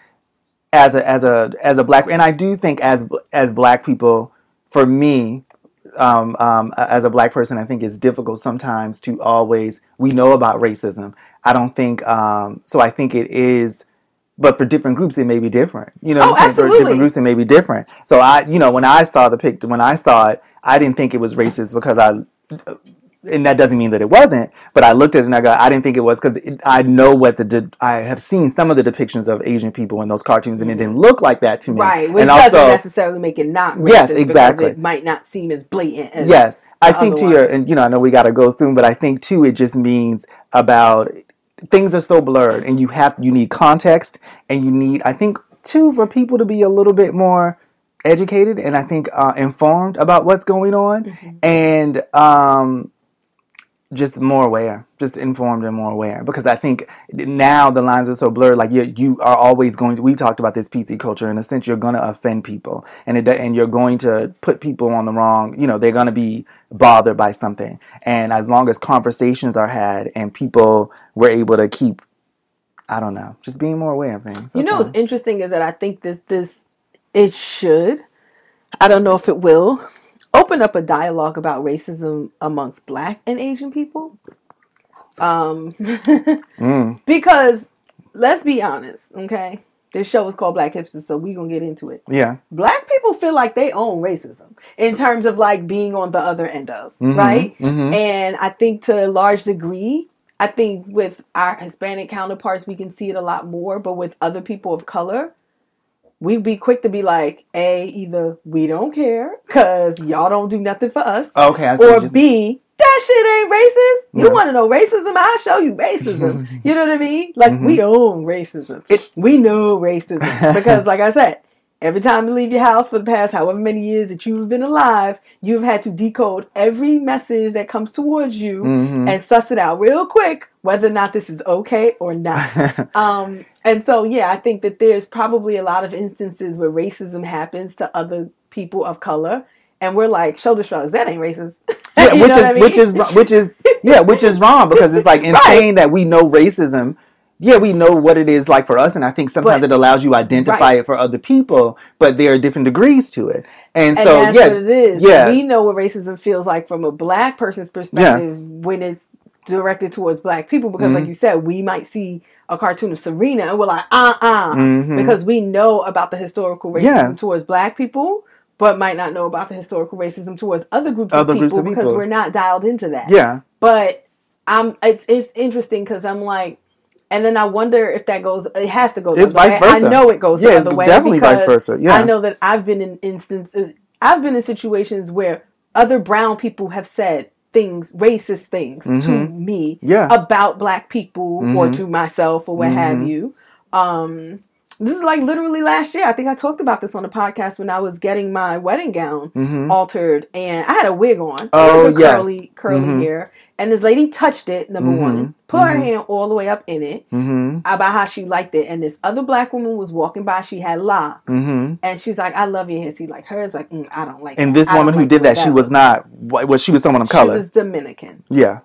[SPEAKER 2] as a as a as a black, and I do think as as black people, for me, um, um, as a black person, I think it's difficult sometimes to always we know about racism. I don't think um, so. I think it is. But for different groups, it may be different. You know,
[SPEAKER 1] Oh,
[SPEAKER 2] I'm saying? for different groups, it may be different. So I, you know, when I saw the picture, when I saw it, I didn't think it was racist because I, and that doesn't mean that it wasn't. But I looked at it and I go, I didn't think it was because I know what the de- I have seen some of the depictions of Asian people in those cartoons, and it didn't look like that to me.
[SPEAKER 1] Right, which
[SPEAKER 2] and
[SPEAKER 1] doesn't
[SPEAKER 2] also,
[SPEAKER 1] necessarily make it not.
[SPEAKER 2] Yes, exactly.
[SPEAKER 1] It might not seem as blatant as
[SPEAKER 2] yes, I think to your, and you know, I know we got to go soon, but I think too, it just means about things are so blurred, and you have you need context, and you need, I think, too, for people to be a little bit more educated and I think uh, informed about what's going on,
[SPEAKER 1] Mm-hmm.
[SPEAKER 2] and um, just more aware, just informed and more aware. Because I think now the lines are so blurred. Like you, you are always going to. We talked about this PC culture. In a sense, you're going to offend people, and it and you're going to put people on the wrong. You know, they're going to be bothered by something. And as long as conversations are had and people were able to keep, I don't know, just being more aware of things.
[SPEAKER 1] You know what's interesting is that I think that this it should. I don't know if it will open up a dialogue about racism amongst Black and Asian people. Um,
[SPEAKER 2] Mm,
[SPEAKER 1] because let's be honest, okay. This show is called Black Hipsters, so we're gonna get into it.
[SPEAKER 2] yeah.
[SPEAKER 1] Black people feel like they own racism in terms of like being on the other end of,
[SPEAKER 2] Mhm,
[SPEAKER 1] right?
[SPEAKER 2] mhm.
[SPEAKER 1] And I think to a large degree, I think with our Hispanic counterparts, we can see it a lot more. But with other people of color, we'd be quick to be like, A, either we don't care because y'all don't do nothing for us,
[SPEAKER 2] Okay, I see. what
[SPEAKER 1] or B, that shit ain't racist. You
[SPEAKER 2] Yeah.
[SPEAKER 1] want to know racism? I'll show you racism. you know what I mean? Like, we own racism.
[SPEAKER 2] Mm-hmm. It-
[SPEAKER 1] we know racism. Because, like I said, every time you leave your house for the past however many years that you've been alive, you've had to decode every message that comes towards you
[SPEAKER 2] Mhm.
[SPEAKER 1] and suss it out real quick whether or not this is okay or not. um, and so, yeah, I think that there's probably a lot of instances where racism happens to other people of color. And we're like shoulder shrugs. That ain't racist.
[SPEAKER 2] yeah, which is
[SPEAKER 1] I
[SPEAKER 2] which is which is yeah, which is wrong because it's like insane that we know racism. Yeah, we know what it is like for us, and I think sometimes
[SPEAKER 1] But-
[SPEAKER 2] it allows you to identify
[SPEAKER 1] Right.
[SPEAKER 2] it for other people, but there are different degrees to it. And,
[SPEAKER 1] And
[SPEAKER 2] so yeah,
[SPEAKER 1] it is.
[SPEAKER 2] yeah.
[SPEAKER 1] We know what racism feels like from a black person's perspective when it's directed towards black people because
[SPEAKER 2] Mm-hmm.
[SPEAKER 1] like you said, we might see a cartoon of Serena and we're like, uh uh
[SPEAKER 2] Mhm.
[SPEAKER 1] because we know about the historical racism
[SPEAKER 2] Yes.
[SPEAKER 1] towards black people, but might not know about the historical racism towards other groups
[SPEAKER 2] Other
[SPEAKER 1] of
[SPEAKER 2] groups
[SPEAKER 1] people
[SPEAKER 2] of
[SPEAKER 1] because
[SPEAKER 2] people.
[SPEAKER 1] we're not dialed into that.
[SPEAKER 2] yeah,
[SPEAKER 1] But I'm it's it's interesting because I'm like and then I wonder if that goes. It has to go.
[SPEAKER 2] It's vice
[SPEAKER 1] way. I
[SPEAKER 2] versa.
[SPEAKER 1] know it goes
[SPEAKER 2] Yeah,
[SPEAKER 1] the other way.
[SPEAKER 2] definitely vice versa, yeah.
[SPEAKER 1] I know that I've been in instances. I've been in situations where other brown people have said things, racist things, to
[SPEAKER 2] Mhm.
[SPEAKER 1] me
[SPEAKER 2] Yeah.
[SPEAKER 1] about black people or
[SPEAKER 2] Mhm.
[SPEAKER 1] to myself or what have
[SPEAKER 2] Mhm.
[SPEAKER 1] you. Um, this is like literally last year. I think I talked about this on the podcast when I was getting my wedding gown
[SPEAKER 2] hmm
[SPEAKER 1] altered and I had a wig on.
[SPEAKER 2] Oh, yes.
[SPEAKER 1] curly curly
[SPEAKER 2] Mhm.
[SPEAKER 1] hair. And this lady touched it, number
[SPEAKER 2] Mhm.
[SPEAKER 1] one, put her
[SPEAKER 2] Mhm.
[SPEAKER 1] hand all the way up in it
[SPEAKER 2] hmm
[SPEAKER 1] about how she liked it. And this other black woman was walking by, she had locks.
[SPEAKER 2] hmm
[SPEAKER 1] And she's like, I love your hair. She like hers like, mm, I don't like
[SPEAKER 2] And
[SPEAKER 1] that.
[SPEAKER 2] this woman who
[SPEAKER 1] like
[SPEAKER 2] did that, she was not. What was she was someone of color?
[SPEAKER 1] She was Dominican.
[SPEAKER 2] yeah,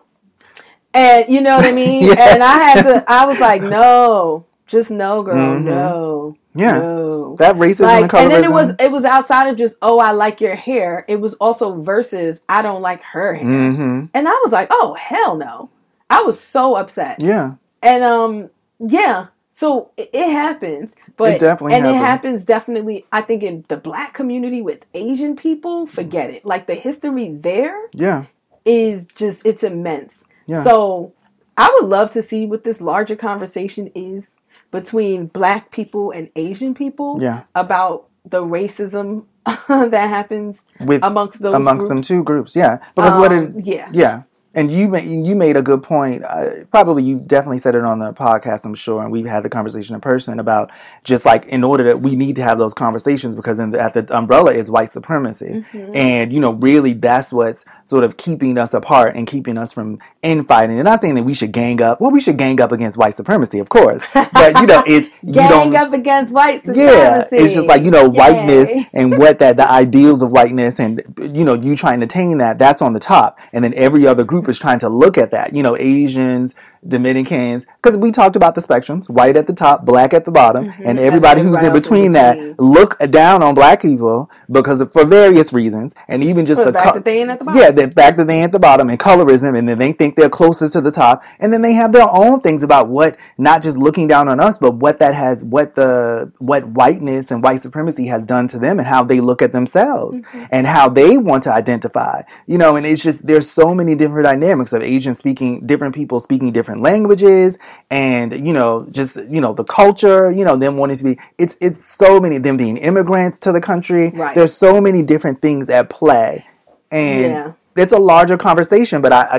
[SPEAKER 1] And you know what I mean?
[SPEAKER 2] Yeah.
[SPEAKER 1] And I had to I was like, no, just no, girl,
[SPEAKER 2] Mhm.
[SPEAKER 1] no.
[SPEAKER 2] Yeah.
[SPEAKER 1] No.
[SPEAKER 2] that racism and colorism.
[SPEAKER 1] and then it was it was outside of just oh I like your hair. It was also versus I don't like her hair.
[SPEAKER 2] hmm
[SPEAKER 1] And I was like, oh hell no. I was so upset.
[SPEAKER 2] Yeah,
[SPEAKER 1] And um yeah, so it, it happens. But
[SPEAKER 2] It definitely
[SPEAKER 1] and it happens definitely I think in the black community with Asian people, forget it. Like the history there
[SPEAKER 2] yeah,
[SPEAKER 1] is just it's immense.
[SPEAKER 2] Yeah.
[SPEAKER 1] So I would love to see what this larger conversation is between black people and Asian people
[SPEAKER 2] yeah.
[SPEAKER 1] about the racism that happens
[SPEAKER 2] With
[SPEAKER 1] amongst those
[SPEAKER 2] amongst them two groups. Yeah, because what it
[SPEAKER 1] Um, yeah.
[SPEAKER 2] Yeah, And you made you made a good point. Uh, probably you definitely said it on the podcast, I'm sure, and we've had the conversation in person about just like in order that we need to have those conversations because then at the umbrella is white supremacy,
[SPEAKER 1] Mm-hmm.
[SPEAKER 2] and you know really that's what's sort of keeping us apart and keeping us from infighting. And not saying that we should gang up. Well, we should gang up against white supremacy, of course, but you know it's you
[SPEAKER 1] Gang up against white supremacy.
[SPEAKER 2] yeah, it's just like you know whiteness
[SPEAKER 1] Yay.
[SPEAKER 2] and what that the ideals of whiteness and you know you trying to attain that that's on the top, and then every other group is trying to look at that. You know, Asians, Dominicans, because we talked about the spectrums: white at the top, black at the bottom, mm-hmm. and everybody who's in between that look down on black people because of, for various reasons, and even just the
[SPEAKER 1] the fact
[SPEAKER 2] co-
[SPEAKER 1] that they ain't at the bottom.
[SPEAKER 2] yeah, the fact that they at the bottom and colorism, and then they think they're closest to the top, and then they have their own things about what not just looking down on us, but what that has, what the what whiteness and white supremacy has done to them, and how they look at themselves, mm-hmm. and how they want to identify. You know, and it's just there's so many different dynamics of Asians speaking, different people speaking different languages, and you know, just you know the culture, you know, them wanting to be. It's it's so many them being immigrants to the country.
[SPEAKER 1] Right.
[SPEAKER 2] There's so many different things at play, and
[SPEAKER 1] Yeah.
[SPEAKER 2] it's a larger conversation, but I, I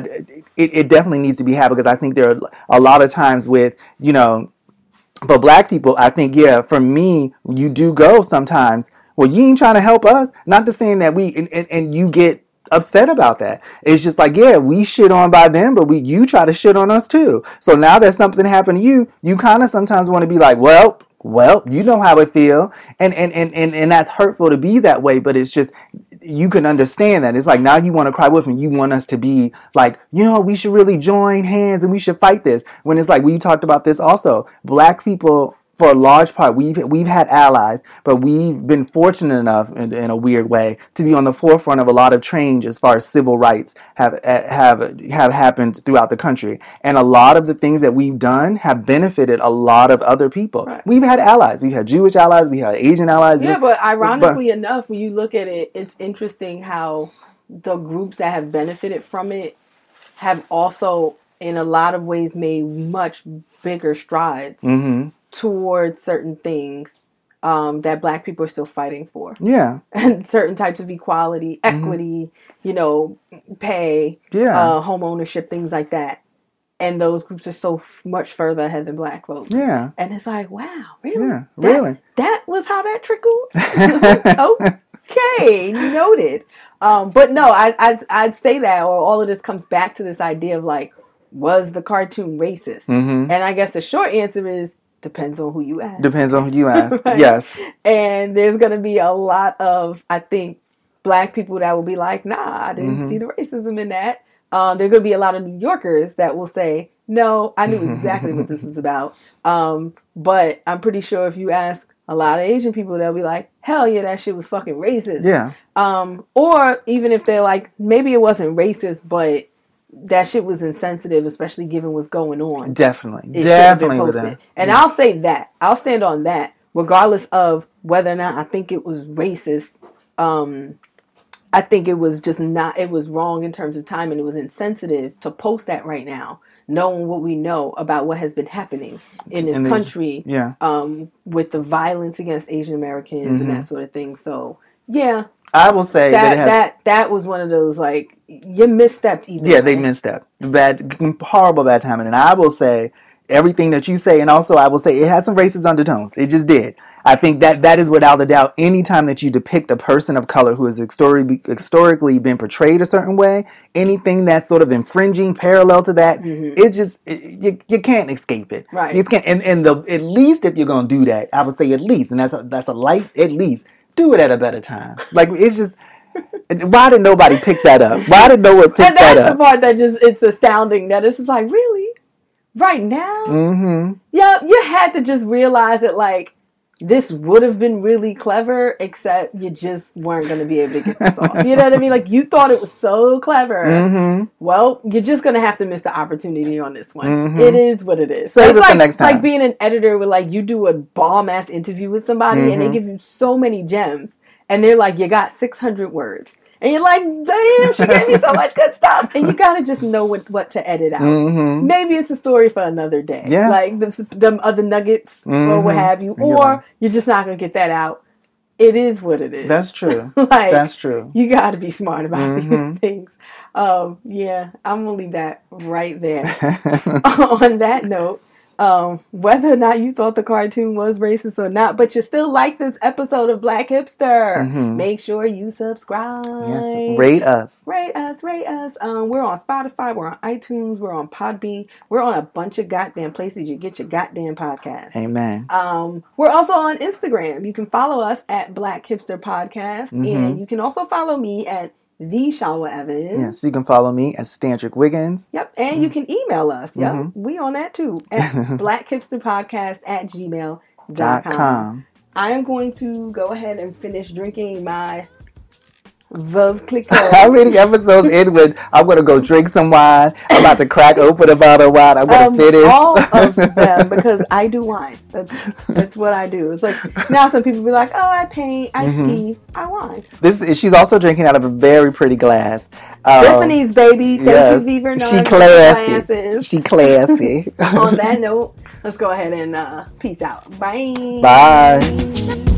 [SPEAKER 2] it, it definitely needs to be had because I think there are a lot of times with you know for black people, I think yeah, for me, you do go sometimes. Well, you ain't trying to help us. Not to saying that we and, and, and you get upset about that. It's just like yeah, we shit on by them, but we you try to shit on us too. So now that something happened to you, you kind of sometimes want to be like, well. Well, you know how it feel, and, and and and and that's hurtful to be that way. But it's just you can understand that it's like now you want to cry with and you want us to be like you know we should really join hands and we should fight this when it's like we talked about this also black people for a large part we've we've had allies but we've been fortunate enough in, in a weird way to be on the forefront of a lot of change as far as civil rights have have have happened throughout the country. And a lot of the things that we've done have benefited a lot of other people.
[SPEAKER 1] Right.
[SPEAKER 2] we've had allies. We've had Jewish allies. We had Asian allies.
[SPEAKER 1] Yeah, but ironically enough, when you look at it, it's interesting how the groups that have benefited from it have also, in a lot of ways, made much bigger strides
[SPEAKER 2] hmm
[SPEAKER 1] towards certain things um, that Black people are still fighting for,
[SPEAKER 2] yeah
[SPEAKER 1] and certain types of equality, equity, you know, pay,
[SPEAKER 2] Mm-hmm. Yeah.
[SPEAKER 1] uh, home ownership, things like that. And those groups are so f- much further ahead than Black folks.
[SPEAKER 2] yeah
[SPEAKER 1] And it's like, wow, really?
[SPEAKER 2] Yeah,
[SPEAKER 1] That-
[SPEAKER 2] really.
[SPEAKER 1] That was how that trickled. okay, noted. Um, but no, I, I I'd say that, or all of this comes back to this idea of like, was the cartoon racist?
[SPEAKER 2] Mhm.
[SPEAKER 1] And I guess the short answer is depends on who you ask.
[SPEAKER 2] Depends on who you ask.
[SPEAKER 1] Right.
[SPEAKER 2] Yes.
[SPEAKER 1] and there's gonna be a lot of, I think, black people that will be like, nah, I didn't
[SPEAKER 2] Mm-hmm.
[SPEAKER 1] see the racism in that. Um, there are gonna be a lot of New Yorkers that will say, no, I knew exactly what this was about. Um, but I'm pretty sure if you ask a lot of Asian people, they'll be like, hell yeah, that shit was fucking racist.
[SPEAKER 2] Yeah.
[SPEAKER 1] Um, or even if they're like, maybe it wasn't racist, but that shit was insensitive, especially given what's going on
[SPEAKER 2] Definitely.
[SPEAKER 1] it should have been
[SPEAKER 2] Definitely with
[SPEAKER 1] posted.
[SPEAKER 2] them.
[SPEAKER 1] And I'll say that. I'll stand on that, regardless of whether or not I think it was racist. Um, I think it was just not, it was wrong in terms of time and it was insensitive to post that right now, knowing what we know about what has been happening in this
[SPEAKER 2] In
[SPEAKER 1] country
[SPEAKER 2] Yeah.
[SPEAKER 1] um, with the violence against Asian Americans and that sort of thing. So, yeah,
[SPEAKER 2] I will say that,
[SPEAKER 1] that,
[SPEAKER 2] it has.
[SPEAKER 1] that, that was one of those, like, you misstepped either
[SPEAKER 2] yeah, they misstepped. Bad, horrible bad timing. And I will say everything that you say, and also I will say it had some racist undertones. It just did. I think that that is without a doubt. Anytime that you depict a person of color who has historically historically been portrayed a certain way, anything that's sort of infringing, parallel to that, mm-hmm. it just it, you, you can't escape it.
[SPEAKER 1] Right.
[SPEAKER 2] You can't. And, and the at least if you're gonna do that, I would say at least, and that's a, that's a light at least. Do it at a better time. Like it's just. Why did nobody pick that up? Why did no one pick
[SPEAKER 1] and
[SPEAKER 2] that
[SPEAKER 1] that's the part that just it's astounding that it's just like really right now
[SPEAKER 2] Mm-hmm.
[SPEAKER 1] yeah you had to just realize that like this would have been really clever except you just weren't going to be able to get this off you know what i mean like you thought it was so clever
[SPEAKER 2] Mm-hmm.
[SPEAKER 1] well you're just going to have to miss the opportunity on this one
[SPEAKER 2] Mhm.
[SPEAKER 1] It is what it is
[SPEAKER 2] Save
[SPEAKER 1] It's
[SPEAKER 2] it for
[SPEAKER 1] like,
[SPEAKER 2] next time.
[SPEAKER 1] like being an editor with like you do a bomb ass interview with somebody and they
[SPEAKER 2] Mhm.
[SPEAKER 1] give you so many gems and they're like you got 600 words and you're like damn she gave me so much good stuff and you gotta just know what, what to edit out
[SPEAKER 2] Mm-hmm.
[SPEAKER 1] maybe it's a story for another day
[SPEAKER 2] Yeah.
[SPEAKER 1] like the, them other nuggets or what
[SPEAKER 2] Mhm.
[SPEAKER 1] have you or
[SPEAKER 2] like-
[SPEAKER 1] you're just not gonna get that out it is what it is
[SPEAKER 2] That's true.
[SPEAKER 1] like
[SPEAKER 2] That's true.
[SPEAKER 1] you got to be smart about
[SPEAKER 2] Mhm.
[SPEAKER 1] these things. Um, yeah, I'm gonna leave that right there. On that note, um, whether or not you thought the cartoon was racist or not, but you still like this episode of Black Hipster,
[SPEAKER 2] Mhm.
[SPEAKER 1] make sure you subscribe.
[SPEAKER 2] yes, rate us.
[SPEAKER 1] Rate us, rate us. Um, we're on Spotify, we're on iTunes, we're on Podbean, we're on a bunch of goddamn places you get your goddamn podcast.
[SPEAKER 2] Amen.
[SPEAKER 1] Um, we're also on Instagram. You can follow us at Black Hipster Podcast,
[SPEAKER 2] Mhm.
[SPEAKER 1] and you can also follow me at the Shalwa Evans.
[SPEAKER 2] Yes, you can follow me as Stantrick Wiggins.
[SPEAKER 1] Yep, and you can email us. Yep,
[SPEAKER 2] Mhm.
[SPEAKER 1] we on that too at blackhipsterpodcast at gmail.com.
[SPEAKER 2] Dot com.
[SPEAKER 1] I am going to go ahead and finish drinking my Veuve
[SPEAKER 2] How many episodes in with I'm gonna go drink some wine? I'm about to crack open a bottle of wine. I'm gonna
[SPEAKER 1] Um,
[SPEAKER 2] finish.
[SPEAKER 1] all of them because I do wine. That's that's what I do. It's like now some people be like, "Oh, I paint, I
[SPEAKER 2] Mhm.
[SPEAKER 1] ski, I wine."
[SPEAKER 2] this is, she's also drinking out of a very pretty glass. Um,
[SPEAKER 1] Tiffany's baby, thank
[SPEAKER 2] yes.
[SPEAKER 1] you, Viver.
[SPEAKER 2] She classy.
[SPEAKER 1] Glasses.
[SPEAKER 2] She classy.
[SPEAKER 1] On that note, let's go ahead and uh, peace out. Bye.
[SPEAKER 2] Bye.